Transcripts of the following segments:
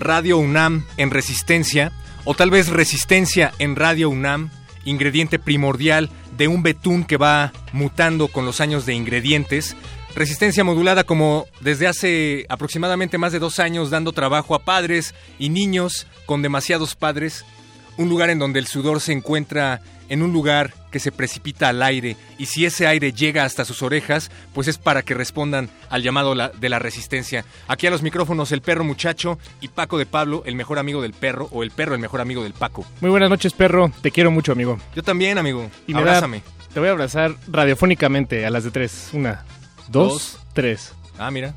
Radio UNAM en resistencia, o tal vez resistencia en Radio UNAM, ingrediente primordial de un betún que va mutando con los años de ingredientes. Resistencia modulada como desde hace aproximadamente más de dos años dando trabajo a padres y niños con demasiados padres. Un lugar en donde el sudor se encuentra en un lugar que se precipita al aire y si ese aire llega hasta sus orejas, pues es para que respondan al llamado la- de la resistencia. Aquí a los micrófonos el perro muchacho y Paco de Pablo, el mejor amigo del perro, o el perro el mejor amigo del Paco. Muy buenas noches, perro. Te quiero mucho, amigo. Yo también, amigo. Y da- Abrázame. te voy a abrazar radiofónicamente a las de tres. Una, dos, Dos. tres. Ah, mira.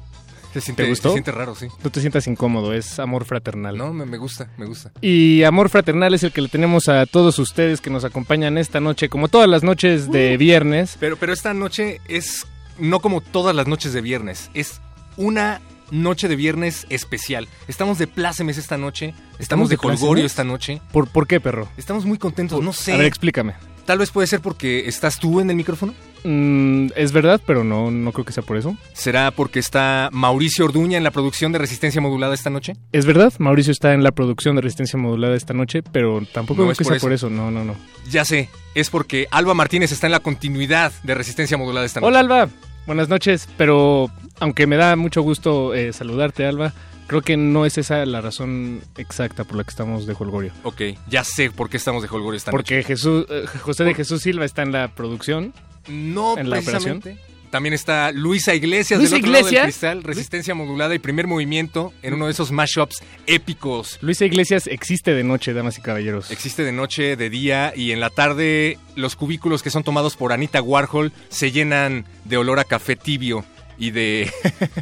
Se siente, ¿Te gustó? se siente raro, sí. No te sientas incómodo, es amor fraternal. No, me, me gusta, me gusta. Y amor fraternal es el que le tenemos a todos ustedes que nos acompañan esta noche, como todas las noches de viernes. Pero, pero esta noche es no como todas las noches de viernes, es una noche de viernes especial. Estamos de plácemes esta noche, estamos, de, holgorio esta noche. ¿Por, por qué, perro? Estamos muy contentos, no sé. A ver, explícame. Tal vez puede ser porque estás tú en el micrófono. Mm, es verdad, pero no, no creo que sea por eso. ¿Será porque está Mauricio Orduña en la producción de Resistencia Modulada esta noche? Es verdad, Mauricio está en la producción de Resistencia Modulada esta noche, pero tampoco No creo es que por sea por eso. No, no, no. Ya sé, es porque Alba Martínez está en la continuidad de Resistencia Modulada esta noche. Hola, Alba. Buenas noches, pero aunque me da mucho gusto eh, saludarte, Alba, creo que no es esa la razón exacta por la que estamos de Holgorio. Ok, ya sé por qué estamos de holgorio esta Porque Jesús, eh, José de Jesús Silva está en la producción. No, en la precisamente. También está Luisa Iglesias ¿Luisa del otro lado del Iglesias? cristal, Resistencia Modulada y Primer Movimiento en uno de esos mashups épicos. Luisa Iglesias existe de noche, damas y caballeros. Existe de noche, de día y en la tarde los cubículos que son tomados por Anita Warhol se llenan de olor a café tibio y de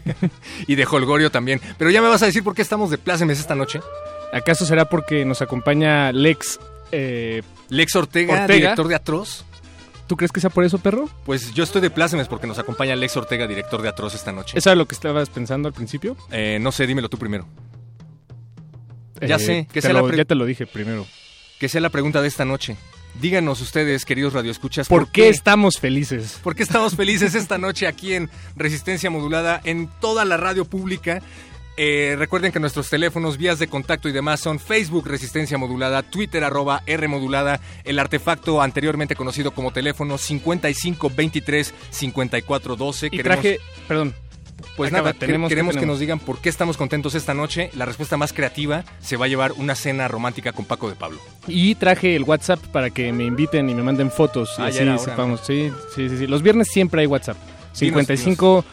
y de holgorio también. Pero ya me vas a decir por qué estamos de plácemes esta noche. ¿Acaso será porque nos acompaña Lex? eh, Lex Ortega, Ortega. director de Atroz. ¿Tú crees que sea por eso, perro? Pues yo estoy de plácemes porque nos acompaña Lex Ortega, director de Atroz esta noche. ¿Eso era lo que estabas pensando al principio? Eh, no sé, dímelo tú primero. Ya Eh, sé, que sea la lo- ya te lo dije primero. Que sea la pregunta de esta noche. Díganos ustedes, queridos radioescuchas, ¿Por qué estamos felices? ¿Por qué estamos felices esta noche aquí en Resistencia Modulada, en toda la radio pública? Eh, recuerden que nuestros teléfonos, vías de contacto y demás son Facebook Resistencia Modulada, Twitter arroba R Modulada, el artefacto anteriormente conocido como teléfono 5523 5412. Y traje, perdón, Pues Acaba, nada, que- tenemos- ¿qué queremos que tenemos? nos digan por qué estamos contentos esta noche. La respuesta más creativa se va a llevar una cena romántica con Paco de Pablo. Y traje el WhatsApp para que me inviten y me manden fotos Ah, así sepamos. Sí, sí, sí, sí. Los viernes siempre hay WhatsApp. 55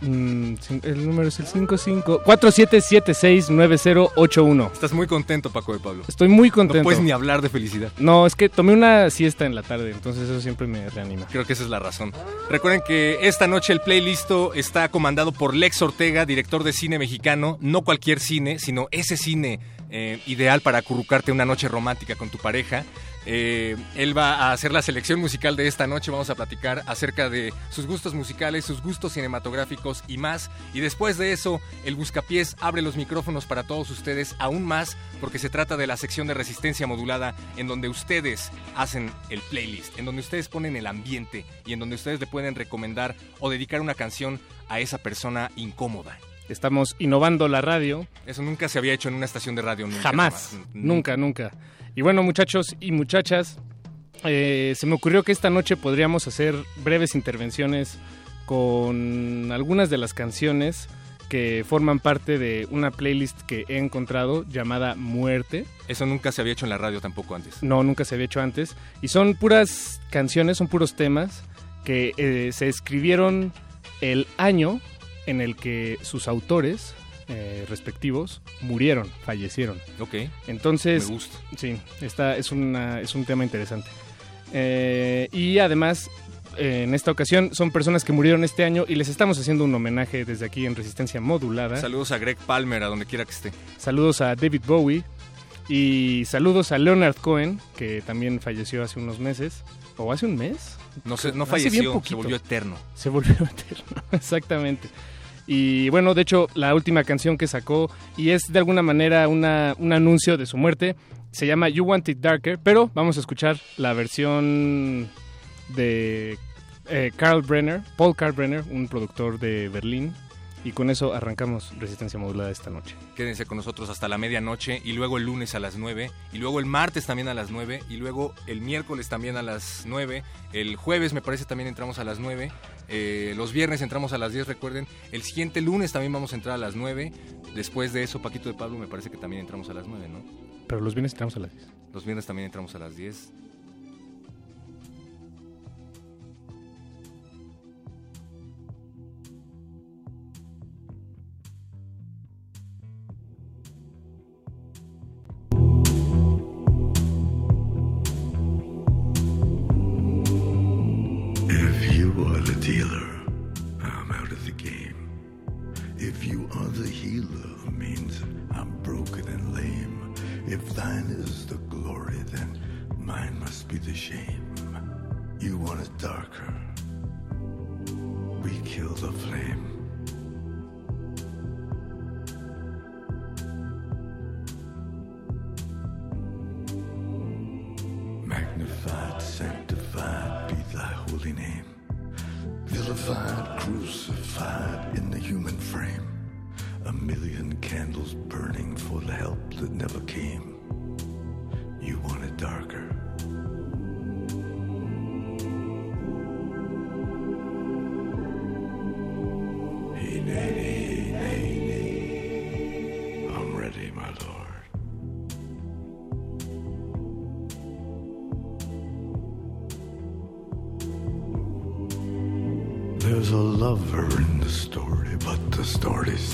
mm, el número es el 55 47769081. Estás muy contento, Paco de Pablo. Estoy muy contento. No puedes ni hablar de felicidad. No, es que tomé una siesta en la tarde, entonces eso siempre me reanima. Creo que esa es la razón. Recuerden que esta noche el playlist está comandado por Lex Ortega, director de cine mexicano. No cualquier cine, sino ese cine eh, ideal para acurrucarte una noche romántica con tu pareja. Eh, él va a hacer la selección musical de esta noche. Vamos a platicar acerca de sus gustos musicales, sus gustos cinematográficos y más. Y después de eso, el Buscapiés abre los micrófonos para todos ustedes aún más, porque se trata de la sección de resistencia modulada, en donde ustedes hacen el playlist, en donde ustedes ponen el ambiente y en donde ustedes le pueden recomendar o dedicar una canción a esa persona incómoda. Estamos innovando la radio. Eso nunca se había hecho en una estación de radio. Nunca, Jamás. jamás. Nunca, nunca. Y bueno, muchachos y muchachas, eh, se me ocurrió que esta noche podríamos hacer breves intervenciones con algunas de las canciones que forman parte de una playlist que he encontrado llamada Muerte. Eso nunca se había hecho en la radio tampoco antes. No, nunca se había hecho antes. Y son puras canciones, son puros temas que eh, se escribieron el año en el que sus autores eh, respectivos murieron, fallecieron. Ok. Entonces, Me gusta. sí, esta es, una, es un tema interesante. Eh, y además, eh, en esta ocasión son personas que murieron este año y les estamos haciendo un homenaje desde aquí en Resistencia Modulada. Saludos a Greg Palmer, a donde quiera que esté. Saludos a David Bowie y saludos a Leonard Cohen, que también falleció hace unos meses. ¿O hace un mes? No, se, no falleció, se volvió eterno. Se volvió eterno, exactamente. Y bueno, de hecho, la última canción que sacó, y es de alguna manera una- un anuncio de su muerte, se llama You Want It Darker, pero vamos a escuchar la versión de eh, Brenner, Paul Carl Brenner, un productor de Berlín, y con eso arrancamos Resistencia Modulada esta noche. Quédense con nosotros hasta la medianoche y luego el lunes a las 9 y luego el martes también a las 9 y luego el miércoles también a las 9. El jueves me parece también entramos a las 9. Eh, los viernes entramos a las 10, recuerden. El siguiente lunes también vamos a entrar a las 9. Después de eso, Paquito de Pablo me parece que también entramos a las 9, ¿no? Pero los viernes entramos a las 10. Los viernes también entramos a las 10. The healer, means I'm broken and lame. If thine is the glory, then mine must be the shame. You want it darker. We kill the flame. Magnified, sanctified be thy holy name. Vilified, crucified in the human frame. A million candles burning for the help that never came. You want it darker.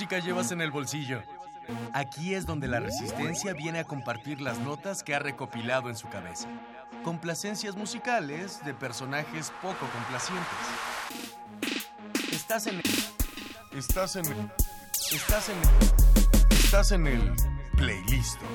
Música llevas en el bolsillo? Aquí es donde la resistencia viene a compartir las notas que ha recopilado en su cabeza. Complacencias musicales de personajes poco complacientes. Estás en Estás en Estás en Estás en el Playlisto.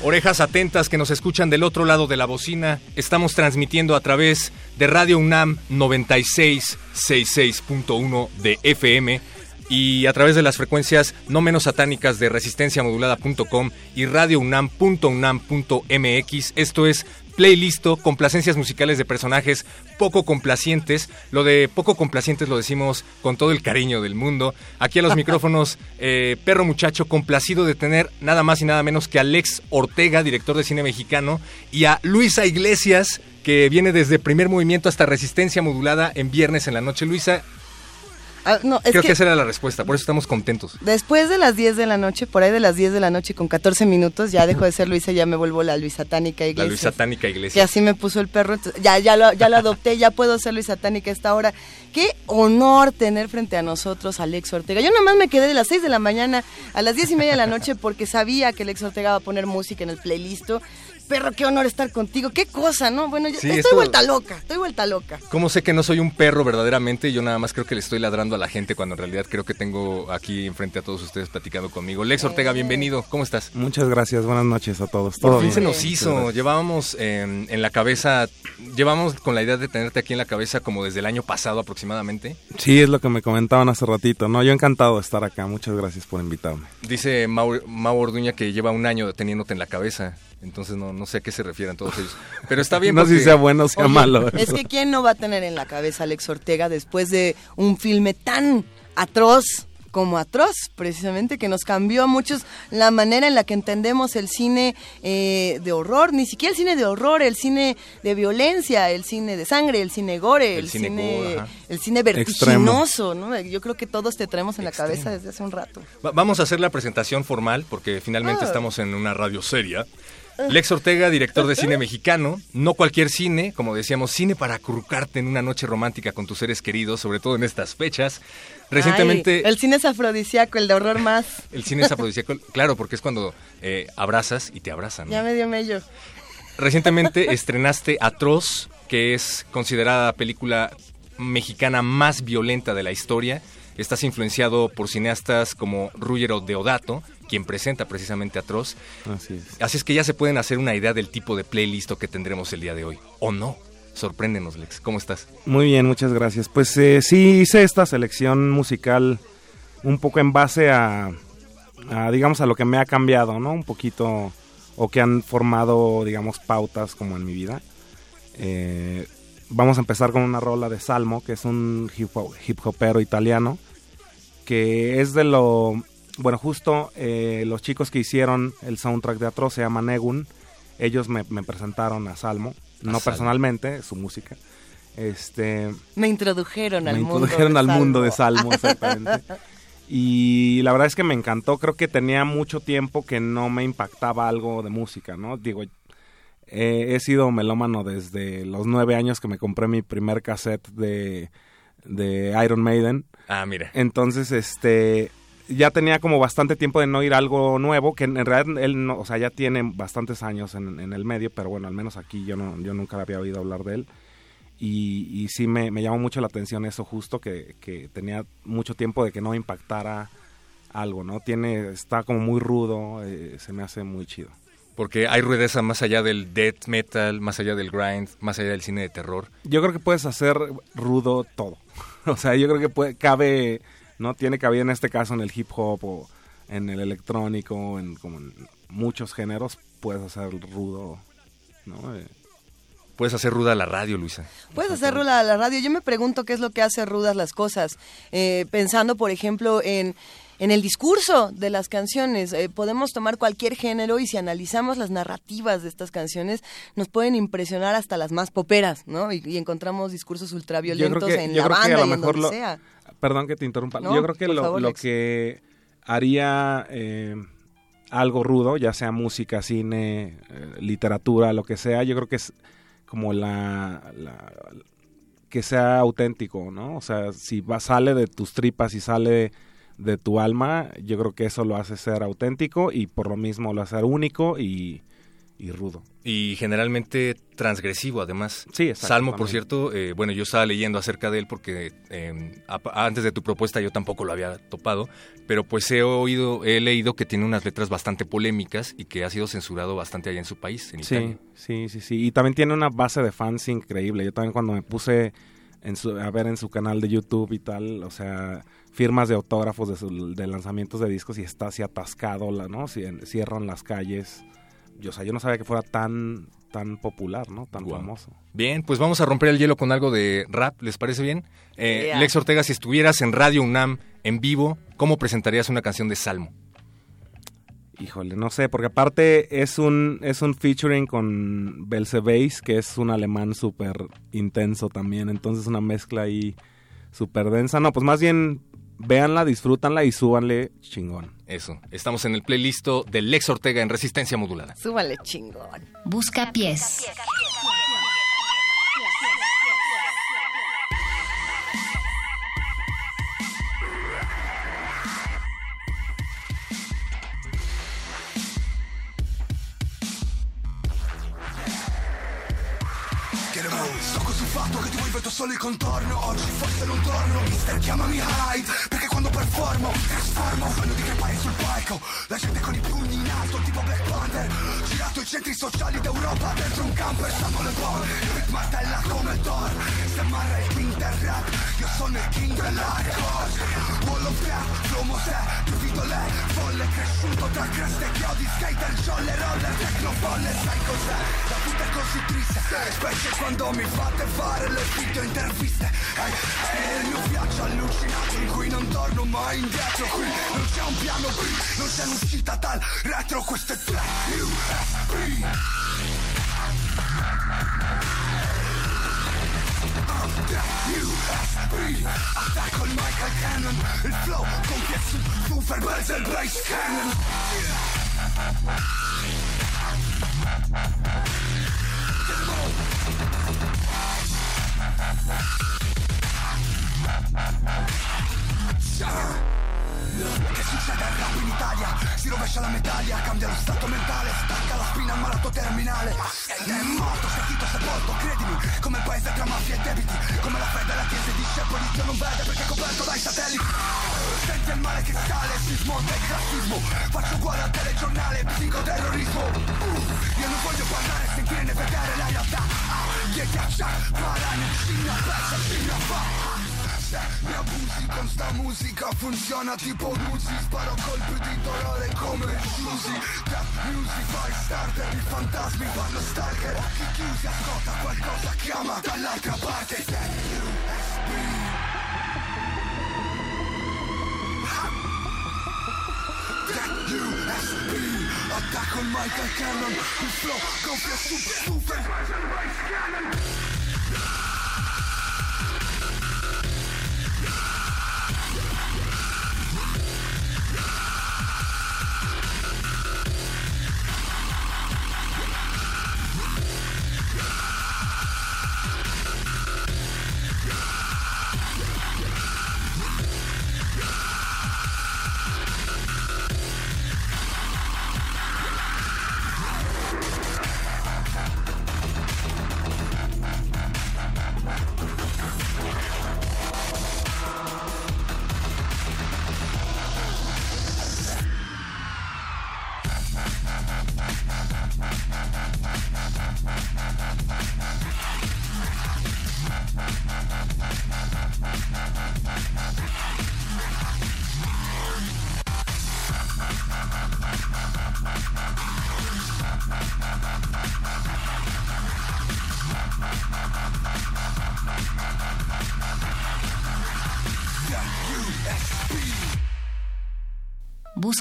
Orejas atentas que nos escuchan del otro lado de la bocina. Estamos transmitiendo a través de Radio UNAM 9666.1 de FM y a través de las frecuencias no menos satánicas de resistenciamodulada.com y radiounam.unam.mx. Esto es playlisto, complacencias musicales de personajes poco complacientes. Lo de poco complacientes lo decimos con todo el cariño del mundo. Aquí a los micrófonos, eh, perro muchacho, complacido de tener nada más y nada menos que a Alex Ortega, director de cine mexicano, y a Luisa Iglesias, que viene desde primer movimiento hasta resistencia modulada en viernes en la noche. Luisa, Ah, no, es creo que, que esa era la respuesta, por eso estamos contentos. después de las 10 de la noche, por ahí de las 10 de la noche con 14 minutos, ya dejo de ser Luisa, ya me vuelvo la Luisa Tánica La Iglesias. Luisa Tánica que así me puso el perro, entonces, ya, ya, lo, ya lo adopté, ya puedo ser Luis Satánica a esta hora. Qué honor tener frente a nosotros a Alex Ortega. Yo nomás me quedé de las 6 de la mañana a las 10 y media de la noche porque sabía que Alex Ortega va a poner música en el playlist. Perro, qué honor estar contigo. Qué cosa, ¿no? Bueno, yo- Sí, estoy esto- vuelta loca, estoy vuelta loca. ¿Cómo sé que no soy un perro verdaderamente? Yo nada más creo que le estoy ladrando a la gente cuando en realidad creo que tengo aquí enfrente a todos ustedes platicando conmigo. Lex Ortega, bienvenido. ¿Cómo estás? Muchas gracias, buenas noches a todos. Por Todo fin bien. se nos hizo. Llevábamos eh, en la cabeza, llevamos con la idea de tenerte aquí en la cabeza como desde el año pasado aproximadamente. Sí, es lo que me comentaban hace ratito, ¿no? Yo encantado de estar acá, muchas gracias por invitarme. Dice Mau, Mau Orduña que lleva un año teniéndote en la cabeza. Entonces no, no sé a qué se refieran todos ellos. Pero está bien no sé si sea bueno o sea Oye, malo. Es que quién no va a tener en la cabeza a Alex Ortega después de un filme tan atroz como atroz, precisamente, que nos cambió a muchos la manera en la que entendemos el cine eh, de horror, ni siquiera el cine de horror, el cine de violencia, el cine de sangre, el cine gore, El el, cine cine, gore, ajá. el cine vertiginoso, ¿no? Yo creo que todos te traemos en la cabeza desde hace un rato. Va- Vamos a hacer la presentación formal porque finalmente Ah. estamos en una radio seria. Lex Ortega, director de cine mexicano, no cualquier cine, como decíamos, cine para acurrucarte en una noche romántica con tus seres queridos, sobre todo en estas fechas. Recientemente Ay, el cine es afrodisíaco, el de horror más. el cine es afrodisíaco, claro, porque es cuando eh, abrazas y te abrazan. ¿no? Ya me dio mello. Recientemente estrenaste Atroz, que es considerada la película mexicana más violenta de la historia. Estás influenciado por cineastas como Ruggero Deodato, quien presenta precisamente Atroz. Así es. Así es que ya se pueden hacer una idea del tipo de playlist que tendremos el día de hoy. ¿O no? Sorpréndenos, Lex. ¿Cómo estás? Muy bien, muchas gracias. Pues eh, sí hice esta selección musical un poco en base a, a, digamos, a lo que me ha cambiado, ¿no? Un poquito, o que han formado, digamos, pautas como en mi vida. Eh, vamos a empezar con una rola de Salmo, que es un hip, hop- hip hopero italiano, que es de lo... Bueno, justo eh, los chicos que hicieron el soundtrack de Atroz se llaman Egun. Ellos me, me presentaron a Salmo, no Salmo. personalmente, su música. Este, Me introdujeron al me mundo. introdujeron de al mundo de Salmo. Salmo, exactamente. y la verdad es que me encantó. Creo que tenía mucho tiempo que no me impactaba algo de música, ¿no? Digo, eh, he sido melómano desde los nueve años que me compré mi primer cassette de, de Iron Maiden. Ah, mira. Entonces, este, ya tenía como bastante tiempo de no ir a algo nuevo, que en, en realidad él no, o sea, ya tiene bastantes años en, en el medio, pero bueno, al menos aquí yo no, yo nunca había oído hablar de él. Y, y sí me, me llamó mucho la atención eso justo, que, que tenía mucho tiempo de que no impactara algo, ¿no? Tiene, está como muy rudo, eh, se me hace muy chido. Porque hay rudeza más allá del death metal, más allá del grind, más allá del cine de terror. Yo creo que puedes hacer rudo todo. o sea, yo creo que puede, cabe, ¿no? Tiene cabida en este caso en el hip hop o en el electrónico, en como en muchos géneros, puedes hacer rudo, ¿no? Eh, Puedes hacer ruda la radio, Luisa. Puedes hacer ruda a la radio. Yo me pregunto qué es lo que hace rudas las cosas. Eh, pensando, por ejemplo, en, en el discurso de las canciones. Eh, podemos tomar cualquier género y si analizamos las narrativas de estas canciones, nos pueden impresionar hasta las más poperas, ¿no? Y, y encontramos discursos ultraviolentos que- en la creo que a banda y en donde lo- sea. Perdón que te interrumpa. No, Yo creo que lo, favor, lo Lex. que haría eh, algo rudo, ya sea música, cine, eh, literatura, lo que sea, yo creo que es como la, la- que sea auténtico, ¿no? O sea, si va, sale de tus tripas y sale de tu alma, yo creo que eso lo hace ser auténtico y por lo mismo lo hace ser único y, y rudo. Y generalmente transgresivo, además. Sí, exacto, Salmo, por cierto, eh, bueno, yo estaba leyendo acerca de él porque eh, a- antes de tu propuesta yo tampoco lo había topado, pero pues he oído, he leído que tiene unas letras bastante polémicas y que ha sido censurado bastante allá en su país, en Sí, Italia. sí, sí, sí. Y también tiene una base de fans increíble. Yo también cuando me puse en su, a ver en su canal de YouTube y tal, o sea, firmas de autógrafos de, su- de lanzamientos de discos y está así atascado, la, ¿no? Cierran las calles. Yo, o sea, yo no sabía que fuera tan, tan popular, ¿no? Tan famoso. Bien, pues vamos a romper el hielo con algo de rap, ¿les parece bien? Eh, Yeah. Lex Ortega, si estuvieras en Radio UNAM en vivo, ¿cómo presentarías una canción de Salmo? Híjole, no sé, porque aparte es un, es un featuring con Belzebeis, que es un alemán súper intenso también, entonces una mezcla ahí súper densa. No, pues más bien véanla, disfrútanla y súbanle chingón. Eso, estamos en el playlist de Lex Ortega en Resistencia Modulada. Súbale chingón. Busca pies. Vedo solo il contorno Oggi forse non torno. Mister chiamami Hyde Perché quando performo mi trasformo. Sogno di crepare sul palco La gente con i pugni in alto tipo Black Panther. Girato i centri sociali d'Europa Dentro un camper stanno le Il ritmo martella come Thor Se marra il king del rap Io sono il king dell'hardcore. Wall of Death, Flow Mosè Prefido lei, folle cresciuto tra creste chiodi Skater, jolle, roller, techno folle Sai cos'è? La vita è così triste Specie quando mi fate fare le video interviste Ehi, È il mio viaggio allucinato In cui non torno mai indietro. Qui non c'è un piano B Non c'è un'uscita dal retro Questo è Track USB USB Attacco il Michael Cannon. Il flow compie su Super Bells e Bass Cannon Che succede al rap in Italia? Si rovescia la medaglia, cambia lo stato mentale, stacca la spina al malato terminale. Ed morto, sentito, sepolto, credimi, come paese tra mafia e debiti, come la fede la chiesa di discepoli che non vede perché è coperto dai satelliti. Senti il male che sale, si smonta il classismo, faccio uguale al telegiornale, psicoterrorismo. Uh, io non voglio parlare, sentire né vedere la realtà. Ah, che ghiaccia, para, ne scina, pezza, scina, fa. Se mi abusi con sta musica funziona tipo Uzi. Sparo colpi di dolore come Susi Death music, fire starter I fantasmi vanno stalker. Occhi chiusi, ascolta qualcosa chiama dall'altra parte back on my cannon. We flow, go flash, super, super.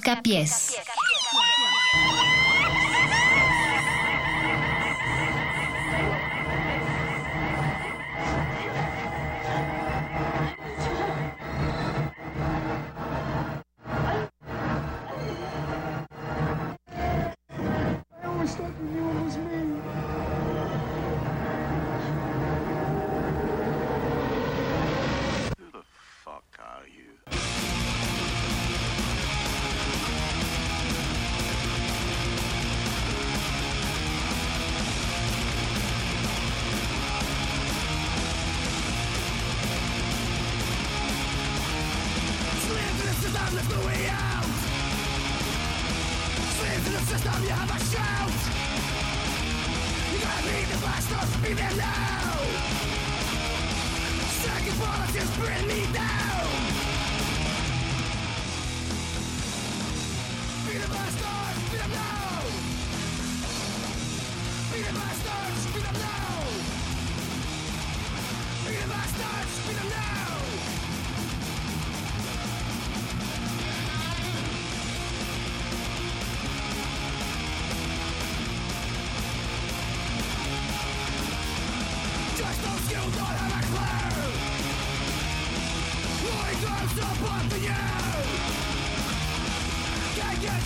Busca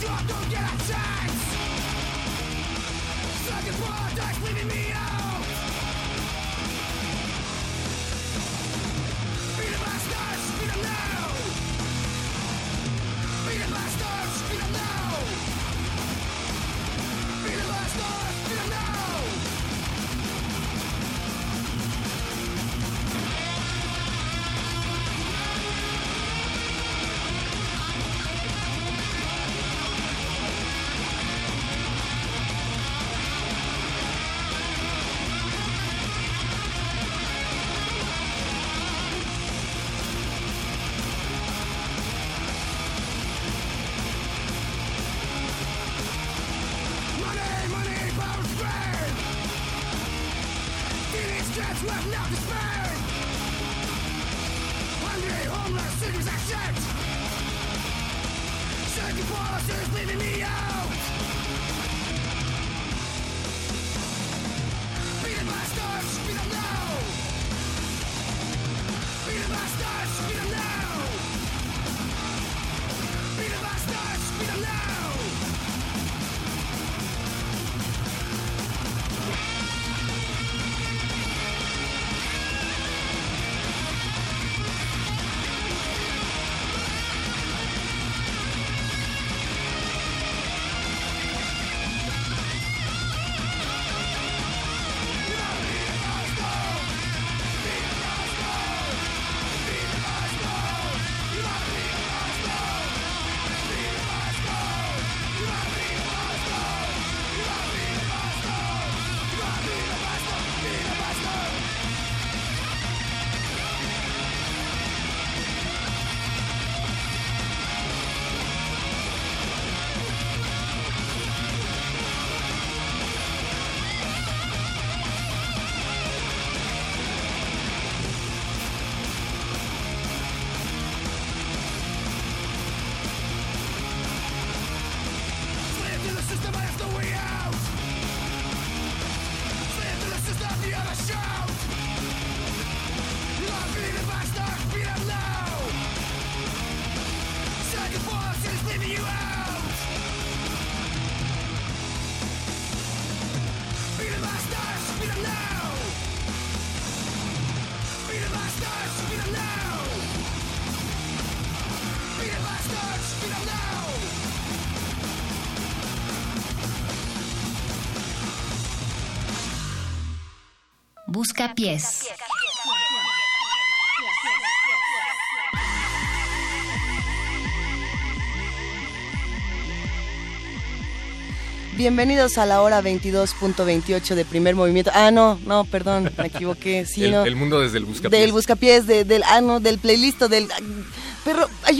don't get a chance. Second project leaving me out. Bienvenidos a la hora 22.28 de primer movimiento. Ah, no, no, perdón, me equivoqué. Sí, el, no. el mundo desde el buscapiés. Del buscapiés, de- del, ah, no, del playlist, del...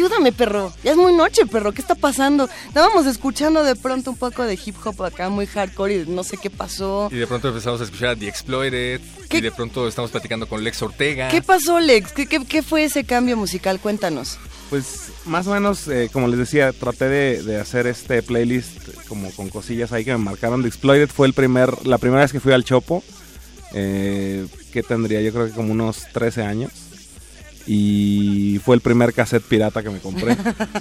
Ayúdame, perro. Ya es muy noche, perro. ¿Qué está pasando? Estábamos escuchando de pronto un poco de hip hop acá, muy hardcore, y no sé qué pasó. Y de pronto empezamos a escuchar a The Exploited. ¿Qué? Y de pronto estamos platicando con Lex Ortega. ¿Qué pasó, Lex? ¿Qué, qué, qué fue ese cambio musical? Cuéntanos. Pues más o menos, eh, como les decía, traté de, de hacer este playlist como con cosillas ahí que me marcaron. The Exploited fue el primer, la primera vez que fui al Chopo, eh, que tendría yo creo que como unos 13 años. Y fue el primer cassette pirata que me compré.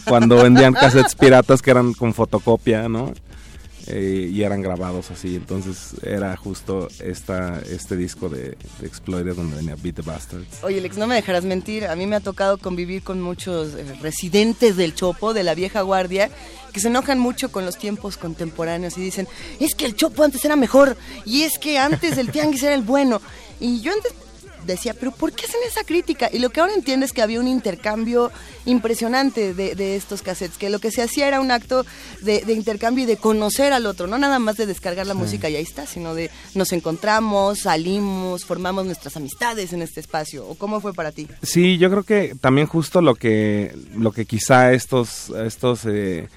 cuando vendían cassettes piratas que eran con fotocopia, ¿no? Eh, y eran grabados así. Entonces era justo esta, este disco de, de donde venía Beat the Bastards. Oye, Lex, no me dejarás mentir. A mí me ha tocado convivir con muchos eh, residentes del Chopo, de la vieja guardia, que se enojan mucho con los tiempos contemporáneos y dicen, es que el Chopo antes era mejor y es que antes el Tianguis era el bueno. Y yo antes decía, pero ¿por qué hacen esa crítica? Y lo que ahora entiendo es que había un intercambio impresionante de, de estos cassettes, que lo que se hacía era un acto de, de intercambio y de conocer al otro, no nada más de descargar la música y ahí está, sino de nos encontramos, salimos, formamos nuestras amistades en este espacio. ¿O cómo fue para ti? Sí, yo creo que también justo lo que, lo que quizá estos, estos eh,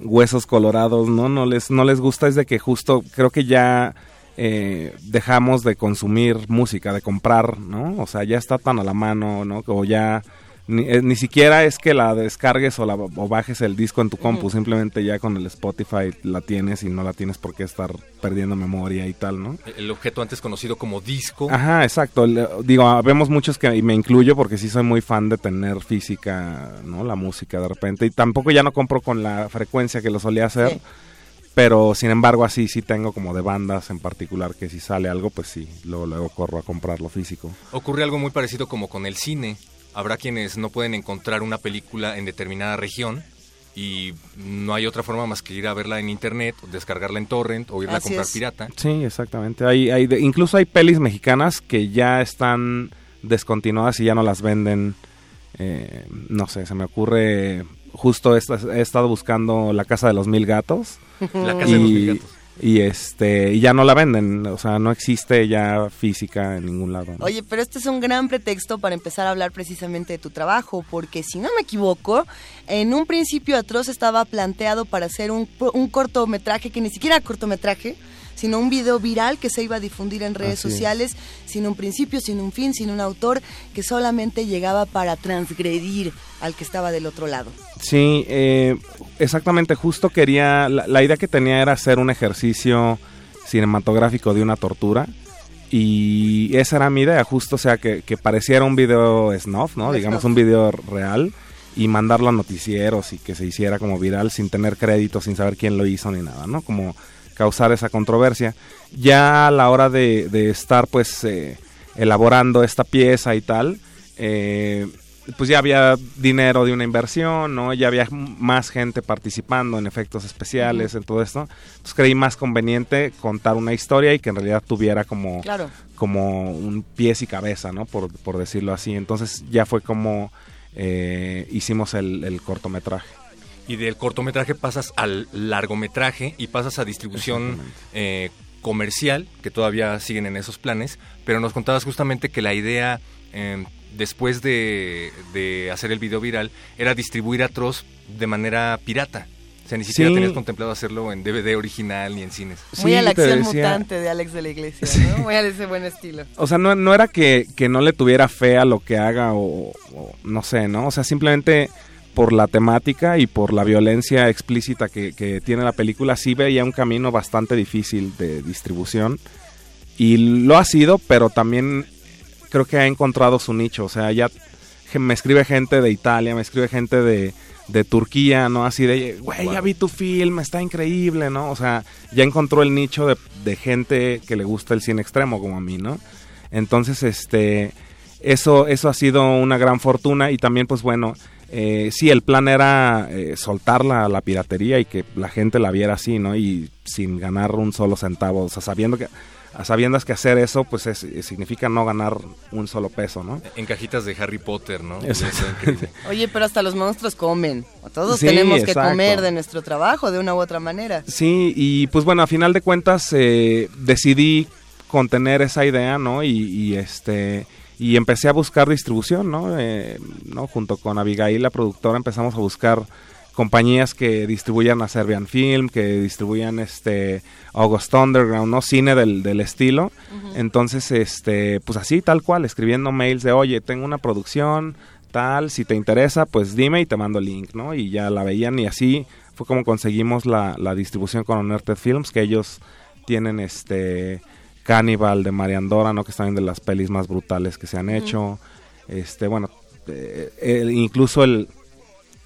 huesos colorados no, no les, no les gusta es de que justo creo que ya eh, dejamos de consumir música, de comprar, ¿no? O sea, ya está tan a la mano, ¿no? O ya ni, eh, ni siquiera es que la descargues o, la, o bajes el disco en tu compu, simplemente ya con el Spotify la tienes y no la tienes por qué estar perdiendo memoria y tal, ¿no? El objeto antes conocido como disco. Ajá, exacto. Le- Digo, vemos muchos que y me incluyo porque sí soy muy fan de tener física, ¿no? La música de repente. Y tampoco ya no compro con la frecuencia que lo solía hacer. Sí. Pero sin embargo así sí tengo como de bandas en particular que si sale algo pues sí, luego, luego corro a comprarlo físico. Ocurre algo muy parecido como con el cine. Habrá quienes no pueden encontrar una película en determinada región y no hay otra forma más que ir a verla en internet, o descargarla en torrent o irla Así a comprar es. pirata. Sí, exactamente. Hay, hay de- incluso hay pelis mexicanas que ya están descontinuadas y ya no las venden. Eh, no sé, se me ocurre. Justo esta- he estado buscando La Casa de los Mil Gatos. La casa de los mil y, y este y ya no la venden. O sea, no existe ya física en ningún lado. ¿no? Oye, pero este es un gran pretexto para empezar a hablar precisamente de tu trabajo, porque si no me equivoco, en un principio Atroz estaba planteado para hacer un, un cortometraje, que ni siquiera era cortometraje, sino un video viral que se iba a difundir en redes Así es. sociales, sin un principio, sin un fin, sin un autor, que solamente llegaba para transgredir al que estaba del otro lado. Sí, eh, exactamente, justo quería, la, la idea que tenía era hacer un ejercicio cinematográfico de una tortura y esa era mi idea, justo o sea que, que pareciera un video snuff, ¿no? Digamos snuff. un video real y mandarlo a noticieros y que se hiciera como viral sin tener crédito, sin saber quién lo hizo ni nada, ¿no? Como causar esa controversia. Ya a la hora de, de estar pues eh, elaborando esta pieza y tal, eh, pues ya había dinero de una inversión, ¿no? Ya había más gente participando en efectos especiales, en todo esto. Entonces creí más conveniente contar una historia y que en realidad tuviera como, Claro. como un pies y cabeza, ¿no? Por, por decirlo así. Entonces ya fue como eh, hicimos el, el cortometraje. Y del cortometraje pasas al largometraje y pasas a distribución eh, comercial, que todavía siguen en esos planes, pero nos contabas justamente que la idea, eh, después de, de hacer el video viral, era distribuir Atroz de manera pirata. O sea, ni siquiera Sí. tenías contemplado hacerlo en DVD original ni en cines. Muy a la acción decía- mutante de Alex de la Iglesia, ¿no? Muy a ese buen estilo. O sea, no, no era que, que no le tuviera fe a lo que haga o, o no sé, ¿no? O sea, simplemente por la temática y por la violencia explícita que, que tiene la película, sí veía un camino bastante difícil de distribución. Y lo ha sido, pero también creo que ha encontrado su nicho. O sea, ya me escribe gente de Italia, me escribe gente de, de Turquía, ¿no? Así de, güey, ya vi tu film, está increíble, ¿no? O sea, ya encontró el nicho de, de gente que le gusta el cine extremo como a mí, ¿no? Entonces, este, eso, eso ha sido una gran fortuna y también, pues bueno, eh, sí, el plan era eh, soltarla a la piratería y que la gente la viera así, ¿no? Y sin ganar un solo centavo, o sea, sabiendo que, a sabiendas que hacer eso, pues es- significa no ganar un solo peso, ¿no? En cajitas de Harry Potter, ¿no? Oye, pero hasta los monstruos comen. Todos Sí, tenemos que exacto. comer de nuestro trabajo de una u otra manera. Sí, y pues bueno, a final de cuentas eh, decidí contener esa idea, ¿no? Y, y, este y empecé a buscar distribución, ¿no? Eh, ¿no? Junto con Abigail, la productora, empezamos a buscar compañías que distribuyan a Serbian Film, que distribuyan este August Underground, ¿no? Cine del, del estilo. Entonces, este, pues así, tal cual, escribiendo mails de, oye, tengo una producción, tal, si te interesa, pues dime y te mando el link, ¿no? Y ya la veían y así fue como conseguimos la, la distribución con Unearthed Films, que ellos tienen este Cannibal de Mariandora, ¿no? Que es también de las pelis más brutales que se han hecho. Este, bueno, eh, el- incluso el,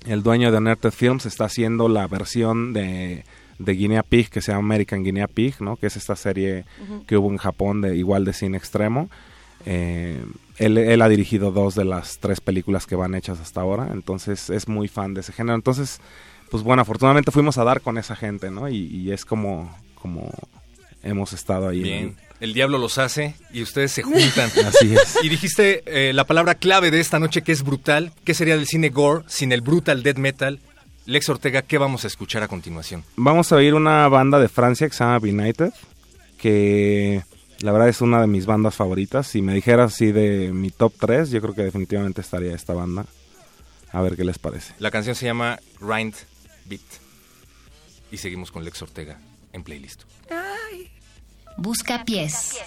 el dueño de Unearthed Films está haciendo la versión de, de Guinea Pig que se llama American Guinea Pig, ¿no? Que es esta serie que hubo en Japón de igual de cine extremo. Eh, él, él ha dirigido dos de las tres películas que van hechas hasta ahora, entonces es muy fan de ese género. Entonces, pues bueno, afortunadamente fuimos a dar con esa gente, ¿no? Y, y es como, como hemos estado ahí. en Bien. El diablo los hace y ustedes se juntan. Así es. Y dijiste eh, la palabra clave de esta noche que es brutal. ¿Qué sería del cine gore sin el brutal death metal? Lex Ortega, ¿qué vamos a escuchar a continuación? Vamos a oír una banda de Francia que se llama Benighted, que la verdad es una de mis bandas favoritas. Si me dijeras así de mi top 3, yo creo que definitivamente estaría esta banda. A ver qué les parece. La canción se llama Grind Beat. Y seguimos con Lex Ortega en playlist. Busca pies.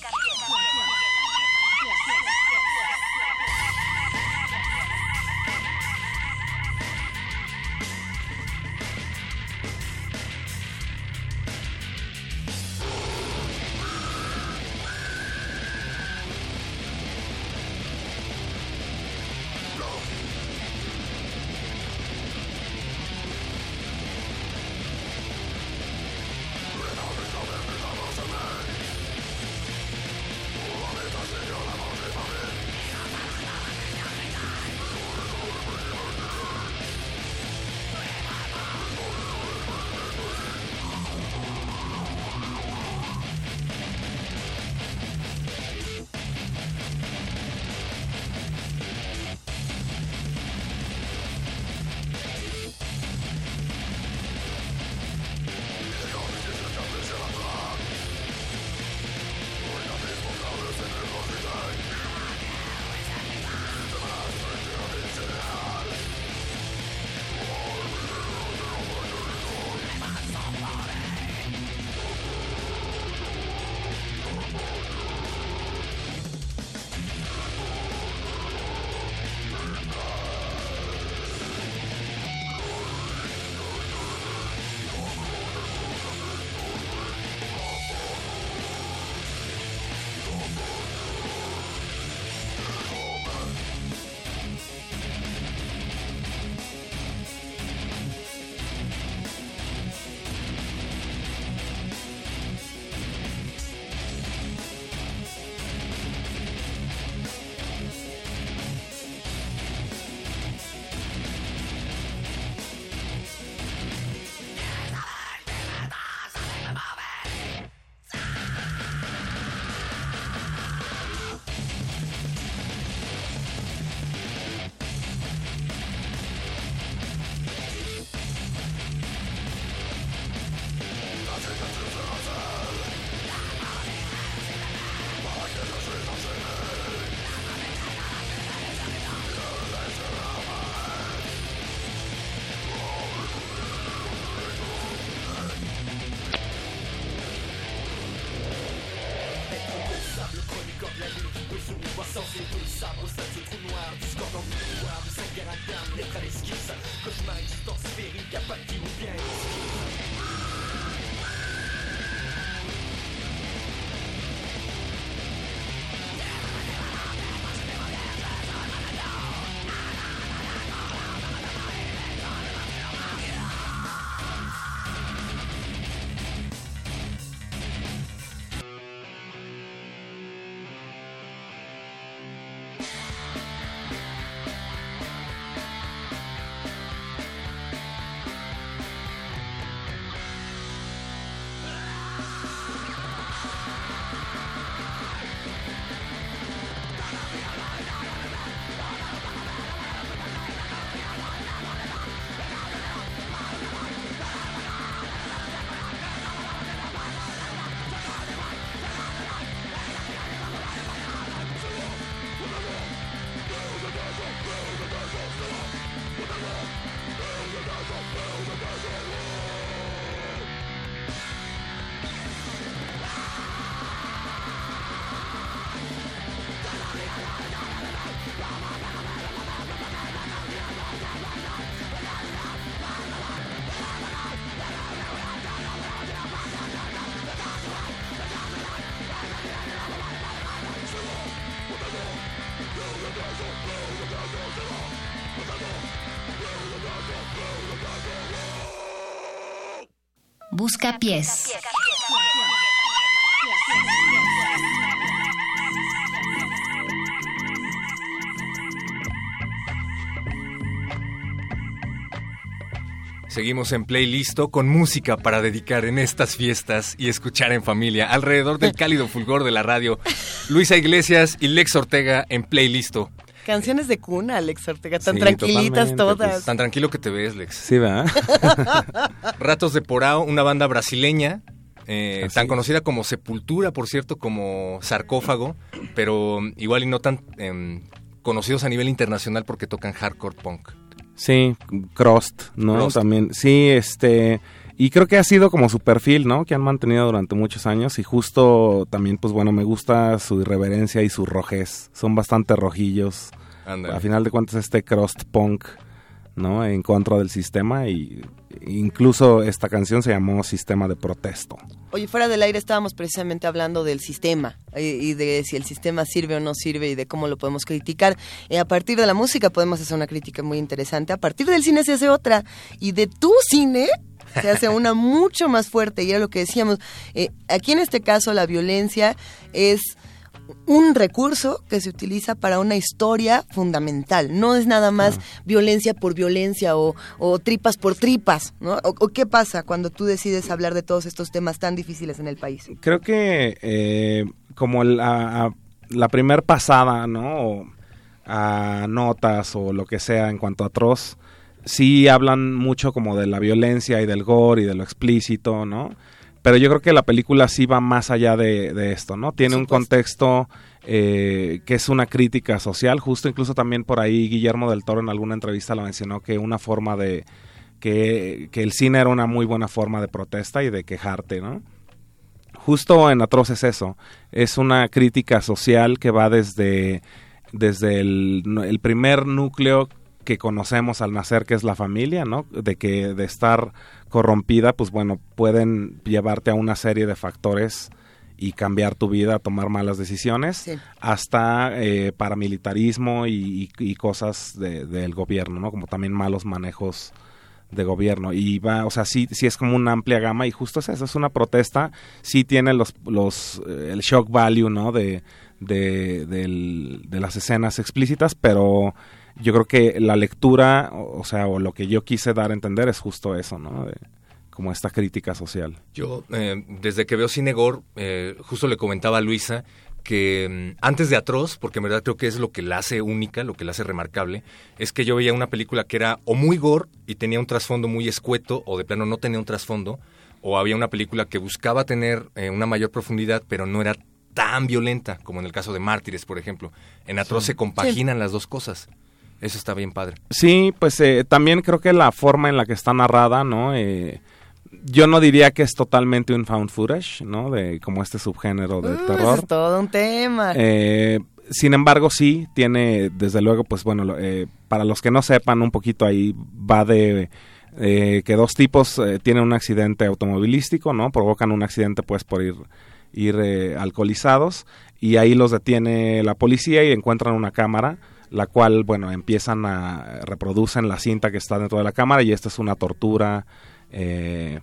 Seguimos en Playlisto con música para dedicar en estas fiestas y escuchar en familia alrededor del cálido fulgor de la radio. Luisa Iglesias y Lex Ortega en Playlisto. Canciones de cuna, Alex Ortega, tan Sí, tranquilitas totalmente, todas. pues. Tan tranquilo que te ves, Lex. Sí, ¿verdad? Ratos de Porao, una banda brasileña, eh, Así tan conocida como Sepultura, por cierto, como Sarcófago, pero igual y no tan em, conocidos a nivel internacional porque tocan hardcore punk. Sí, Crust, ¿no? Crust. También, sí, este, y creo que ha sido como su perfil, ¿no? Que han mantenido durante muchos años y justo también, pues bueno, me gusta su irreverencia y su rojez. Son bastante rojillos. Ándale. A final de cuentas, este Crust Punk, ¿no? En contra del sistema y incluso esta canción se llamó Sistema de Protesto. Oye, fuera del aire estábamos precisamente hablando del sistema eh, y de si el sistema sirve o no sirve y de cómo lo podemos criticar. Eh, a partir de la música podemos hacer una crítica muy interesante. A partir del cine se hace otra. Y de tu cine se hace una mucho más fuerte. Y era lo que decíamos. eh, aquí en este caso la violencia es un recurso que se utiliza para una historia fundamental. No es nada más violencia por violencia o, o tripas por tripas, ¿no? O, o qué pasa cuando tú decides hablar de todos estos temas tan difíciles en el país? Creo que eh, como la, la primer pasada, ¿no? O a notas o lo que sea en cuanto a atroz, sí hablan mucho como de la violencia y del gore y de lo explícito, ¿no? Pero yo creo que la película sí va más allá de, de esto, ¿no? Tiene un contexto eh, que es una crítica social, justo incluso también por ahí Guillermo del Toro en alguna entrevista lo mencionó que una forma de... Que, que el cine era una muy buena forma de protesta y de quejarte, ¿no? justo en Atroz es eso. Es una crítica social que va desde, desde el, el primer núcleo que conocemos al nacer, que es la familia, ¿no? De que de estar corrompida, pues bueno, pueden llevarte a una serie de factores y cambiar tu vida, tomar malas decisiones, Sí. hasta eh, paramilitarismo y, y- y cosas de- del gobierno, ¿no? Como también malos manejos de gobierno y va, o sea, sí, sí es como una amplia gama y justo es eso, es una protesta, sí tiene los, los eh, el shock value, ¿no? De, de, del- de las escenas explícitas, pero yo creo que la lectura, o, o sea, o lo que yo quise dar a entender es justo eso, ¿no? De- como esta crítica social. Yo, eh, desde que veo Cine Gore, eh, justo le comentaba a Luisa que mm, antes de Atroz, porque en verdad creo que es lo que la hace única, lo que la hace remarcable, es que yo veía una película que era o muy gore y tenía un trasfondo muy escueto, o de plano no tenía un trasfondo, o había una película que buscaba tener eh, una mayor profundidad, pero no era tan violenta, como en el caso de Mártires, por ejemplo. En Atroz se compaginan las dos cosas. Eso está bien padre. Sí, pues eh, también creo que la forma en la que está narrada, ¿no? Eh, yo no diría que es totalmente un found footage, ¿no? De como este subgénero de Uh, ese terror. es todo un tema. Eh, sin embargo, sí, tiene, desde luego, pues bueno, lo- eh, para los que no sepan un poquito ahí, va de eh, que dos tipos eh, tienen un accidente automovilístico, ¿no? Provocan un accidente pues por ir, ir eh, alcoholizados y ahí los detiene la policía y encuentran una cámara la cual, bueno, empiezan a reproducen la cinta que está dentro de la cámara y esta es una tortura, eh,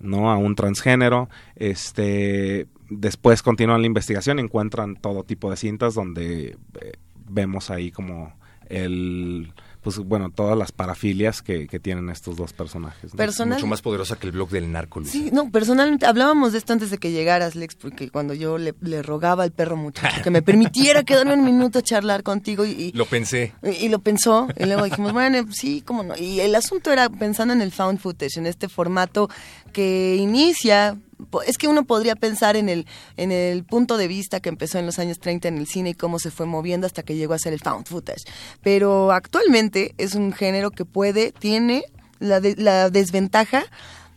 ¿no? A un transgénero. Este, después continúan la investigación, encuentran todo tipo de cintas donde eh, vemos ahí como el, pues bueno, todas las parafilias que, que tienen estos dos personajes. ¿no? Personal- Mucho más poderosa que el blog del narco, Luisa. Sí, no, personalmente hablábamos de esto antes de que llegaras, Lex, porque cuando yo le, le rogaba al perro muchacho que me permitiera quedarme un minuto a charlar contigo y, y- Lo pensé. y- y lo pensó, y luego dijimos, bueno, sí, cómo no. Y el asunto era pensando en el found footage, en este formato que inicia, es que uno podría pensar en el, en el punto de vista que empezó en los años 30 en el cine y cómo se fue moviendo hasta que llegó a ser el found footage. Pero actualmente es un género que puede, tiene la, de- la desventaja